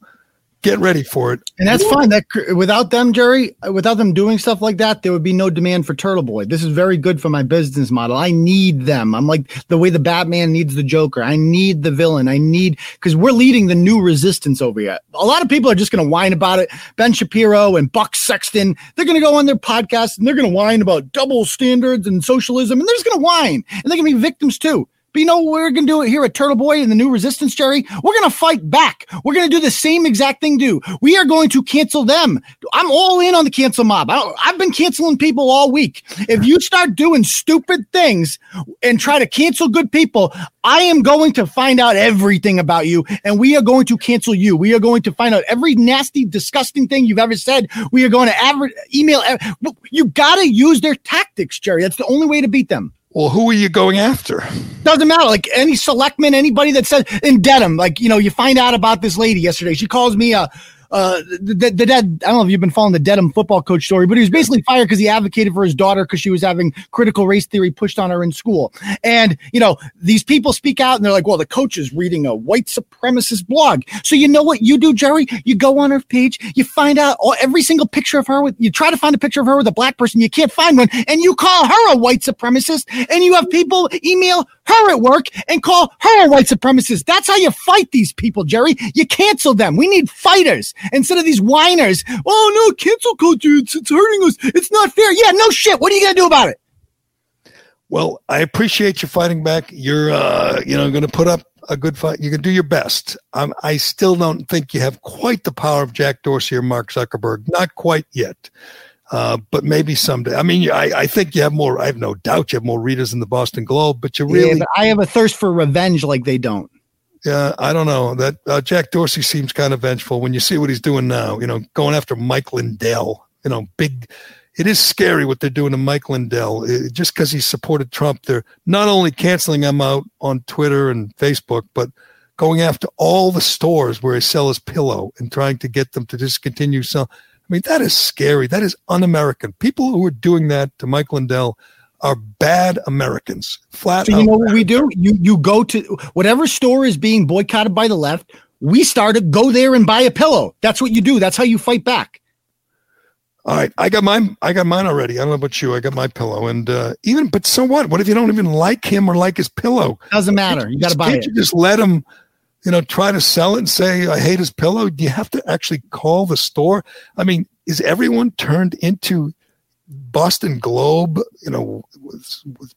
get ready for it. And that's fine. That without them, Gerry, without them doing stuff like that, there would be no demand for Turtle Boy. This is very good for my business model. I need them. I'm like the way the Batman needs the Joker. I need the villain. I need because we're leading the new resistance over here. A lot of people are just going to whine about it. Ben Shapiro and Buck Sexton, they're going to go on their podcast and they're going to whine about double standards and socialism, and they're just going to whine, and they're going to be victims too. But you know we're going to do it here at Turtle Boy and the new Resistance, Gerry? We're going to fight back. We're going to do the same exact thing, do. We are going to cancel them. I'm all in on the cancel mob. I have been canceling people all week. If you start doing stupid things and try to cancel good people, I am going to find out everything about you and we are going to cancel you. We are going to find out every nasty, disgusting thing you've ever said. We are going to aver- email. Eh, you got to use their tactics, Gerry. That's the only way to beat them. Well, who are you going after? Doesn't matter. Like any selectman, anybody that says in Dedham, like, you know, you find out about this lady yesterday. She calls me a, uh, the, the dead. I don't know if you've been following the Dedham football coach story, but he was basically fired because he advocated for his daughter because she was having critical race theory pushed on her in school. And you know, these people speak out and they're like, "Well, the coach is reading a white supremacist blog." So you know what you do, Gerry? You go on her page, you find out all, every single picture of her with. You try to find a picture of her with a black person, you can't find one, and you call her a white supremacist, and you have people email her at work and call her a white supremacist. That's how you fight these people, Gerry. You cancel them. We need fighters instead of these whiners. Oh no, cancel culture, it's, it's hurting us. It's not fair. Yeah, no shit. What are you gonna do about it? Well, I appreciate you fighting back. You're, uh, you know, going to put up a good fight. You can do your best. Um, I still don't think you have quite the power of Jack Dorsey or Mark Zuckerberg. Not quite yet. Uh, but maybe someday. I mean, I, I think you have more. I have no doubt you have more readers in the Boston Globe. But you really, yeah, but I have a thirst for revenge like they don't. Yeah, I don't know. That uh, Jack Dorsey seems kind of vengeful when you see what he's doing now. You know, going after Mike Lindell. You know, big. It is scary what they're doing to Mike Lindell. It, just because he supported Trump, they're not only canceling him out on Twitter and Facebook, but going after all the stores where he sells his pillow and trying to get them to discontinue sell. I mean, that is scary. That is un-American. People who are doing that to Mike Lindell are bad Americans. Flat. So you know what we do? You you go to whatever store is being boycotted by the left. We started go there and buy a pillow. That's what you do. That's how you fight back. All right, I got mine. I got mine already. I don't know about you. I got my pillow, and uh, even. But so what? What if you don't even like him or like his pillow? Doesn't matter. You got to buy can't it. You just let him, you know, try to sell it and say I hate his pillow. Do you have to actually call the store? I mean, is everyone turned into Boston Globe, you know, with, with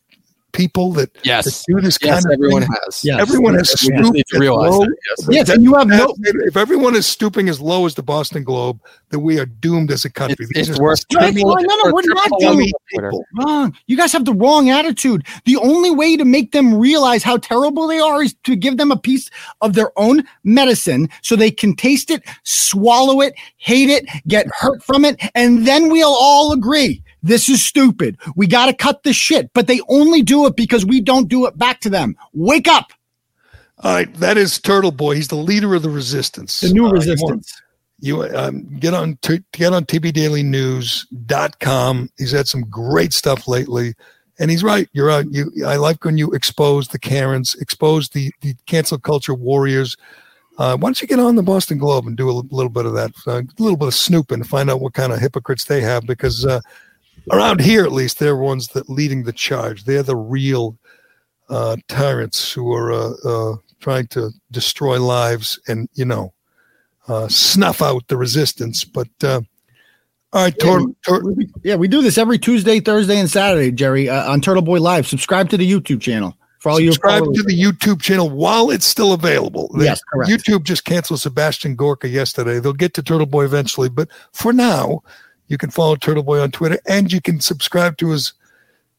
people that, yes. that do this yes, kind of everyone thing. has. Yes. Everyone has stooped to realize low. that, yes. yes and you have no. If everyone is stooping as low as the Boston Globe, then we are doomed as a country. It's, it's worth no, no, no, we're not doing people. Wrong. You guys have the wrong attitude. The only way to make them realize how terrible they are is to give them a piece of their own medicine so they can taste it, swallow it, hate it, get hurt from it, and then we'll all agree this is stupid. We got to cut the shit, but they only do it because we don't do it back to them. Wake up. All right, that is Turtle Boy. He's the leader of the resistance. The new uh, resistance. You, um, get on to get on tbdailynews.com. He's had some great stuff lately. And he's right. You're right. You, I like when you expose the Karens, expose the, the cancel culture warriors. Uh, why don't you get on the Boston Globe and do a little bit of that, uh, a little bit of snooping find out what kind of hypocrites they have? Because uh, around here at least they're ones that leading the charge they're the real uh, tyrants who are uh, uh, trying to destroy lives and you know uh, snuff out the resistance but uh, all right tor- tor- yeah, we, yeah, we do this every tuesday thursday and saturday gerry uh, on turtle boy live subscribe to the youtube channel For all you subscribe to the YouTube channel while it's still available. They- Yes, correct. YouTube just canceled Sebastian Gorka yesterday. They'll get to Turtle Boy eventually, but for now, you can follow Turtle Boy on Twitter and you can subscribe to his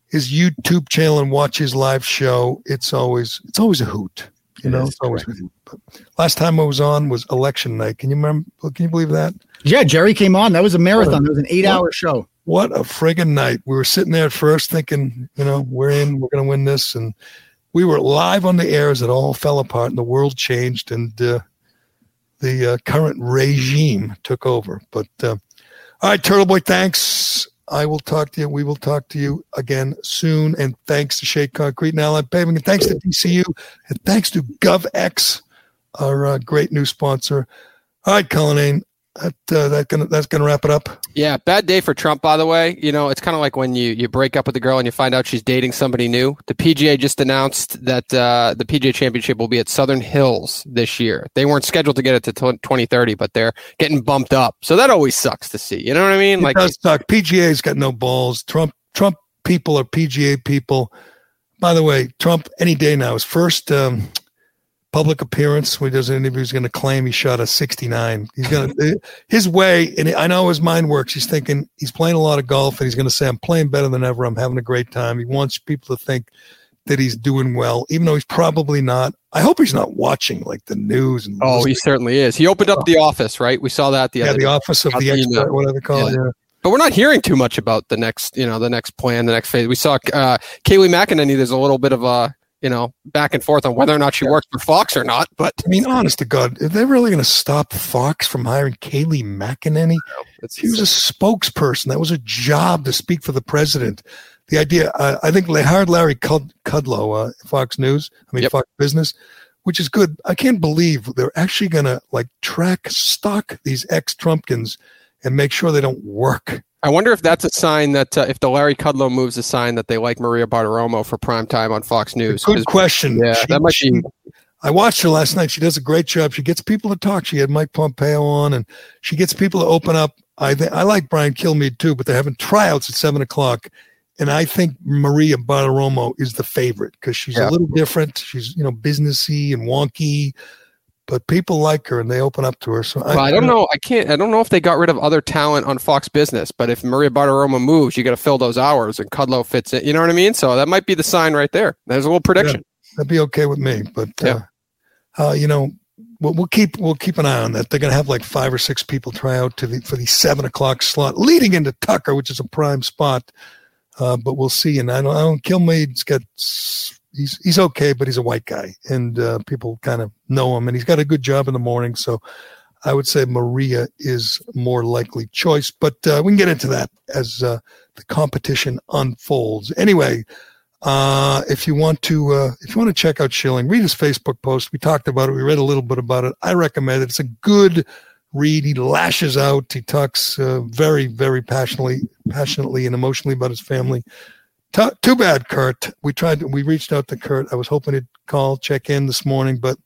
his YouTube channel and watch his live show. It's always it's always a hoot. You know, it's always a hoot. But last time I was on was election night. Can you remember? Can you believe that? Yeah, Gerry came on. That was a marathon. It was an eight-hour show. What a friggin' night. We were sitting there at first thinking, you know, we're in, we're going to win this. And we were live on the air as it all fell apart and the world changed and uh, the uh, current regime took over. But uh, all right, Turtle Boy, thanks. I will talk to you. We will talk to you again soon. And thanks to Shea Concrete and Allied Paving. And thanks to DCU. And thanks to GovX, our uh, great new sponsor. All right, Cullinane, that, uh, that gonna, that's going to wrap it up. Yeah, bad day for Trump, by the way. You know, it's kind of like when you, you break up with a girl and you find out she's dating somebody new. The PGA just announced that uh, the PGA Championship will be at Southern Hills this year. They weren't scheduled to get it to tw 2030, but they're getting bumped up. So that always sucks to see. You know what I mean? It Like, does suck. PGA's got no balls. Trump Trump people are PGA people. By the way, Trump any day now his first um, public appearance when he does an interview he's going to claim he shot a 69. He's going to his way, and I know his mind works. He's thinking he's playing a lot of golf, and he's going to say I'm playing better than ever. I'm having a great time. He wants people to think that he's doing well, even though he's probably not. I hope he's not watching like the news and oh, he certainly is. He opened up the office, right? We saw that the yeah, the day. office of Got the expert, email. whatever they call it. Yeah. Yeah. But we're not hearing too much about the next, you know, the next plan, the next phase. We saw uh, Kayleigh McEnany. There's a little bit of a, you know, back and forth on whether or not she works for Fox or not. But I mean, honest to God, are they really going to stop Fox from hiring Kayleigh McEnany? She was a spokesperson. That was a job to speak for the president. The idea, uh, I think they hired Larry Cud- Kudlow, uh, Fox News, I mean, Yep. Fox Business, which is good. I can't believe they're actually going to like track, stock these ex Trumpkins and make sure they don't work. I wonder if that's a sign that uh, if the Larry Kudlow moves, a sign that they like Maria Bartiromo for prime time on Fox News. Good question. Yeah, that might be- I watched her last night. She does a great job. She gets people to talk. She had Mike Pompeo on, and she gets people to open up. I think I like Brian Kilmeade too, but they're having tryouts at seven o'clock, and I think Maria Bartiromo is the favorite because she's Yeah. a little different. She's you know businessy and wonky, but people like her and they open up to her. So Well, I don't know. I can't. I don't know if they got rid of other talent on Fox Business, but if Maria Bartiromo moves, you got to fill those hours, and Kudlow fits it. You know what I mean? So that might be the sign right there. There's a little prediction. That'd be okay with me, but Yeah. uh, uh, you know, we'll, we'll keep we'll keep an eye on that. They're going to have like five or six people try out to the for the seven o'clock slot, leading into Tucker, which is a prime spot. Uh, but we'll see. And I don't, I don't Kilmeade's got he's he's okay, but he's a white guy, and uh, people kind of know him, and he's got a good job in the morning. So I would say Maria is more likely choice, but uh, we can get into that as uh, the competition unfolds. Anyway, uh, if you want to, uh, if you want to check out Schilling, read his Facebook post. We talked about it. We read a little bit about it. I recommend it. It's a good read. He lashes out. He talks uh, very, very passionately, passionately and emotionally about his family. T- too bad, Curt. We tried. To, we reached out to Curt. I was hoping he'd call, check in this morning, but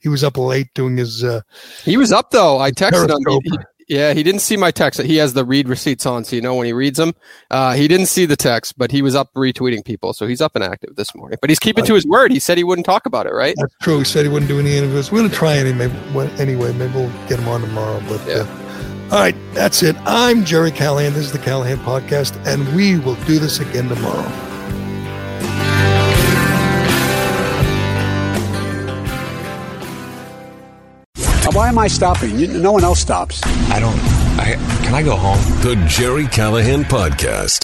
he was up late doing his. Uh, He was up though. I texted him. He- he- yeah, he didn't see my text. He has the read receipts on, so you know when he reads them. Uh, he didn't see the text, but he was up retweeting people, so he's up and active this morning. But he's keeping to his word. He said he wouldn't talk about it, right? That's true. He said he wouldn't do any interviews. We're going to try any, maybe, anyway. Maybe we'll get him on tomorrow. But Yeah. uh, all right, that's it. I'm Gerry Callahan. This is the Callahan Podcast, and we will do this again tomorrow. Why am I stopping? You- No one else stops. I don't. I can I go home? The Gerry Callahan Podcast.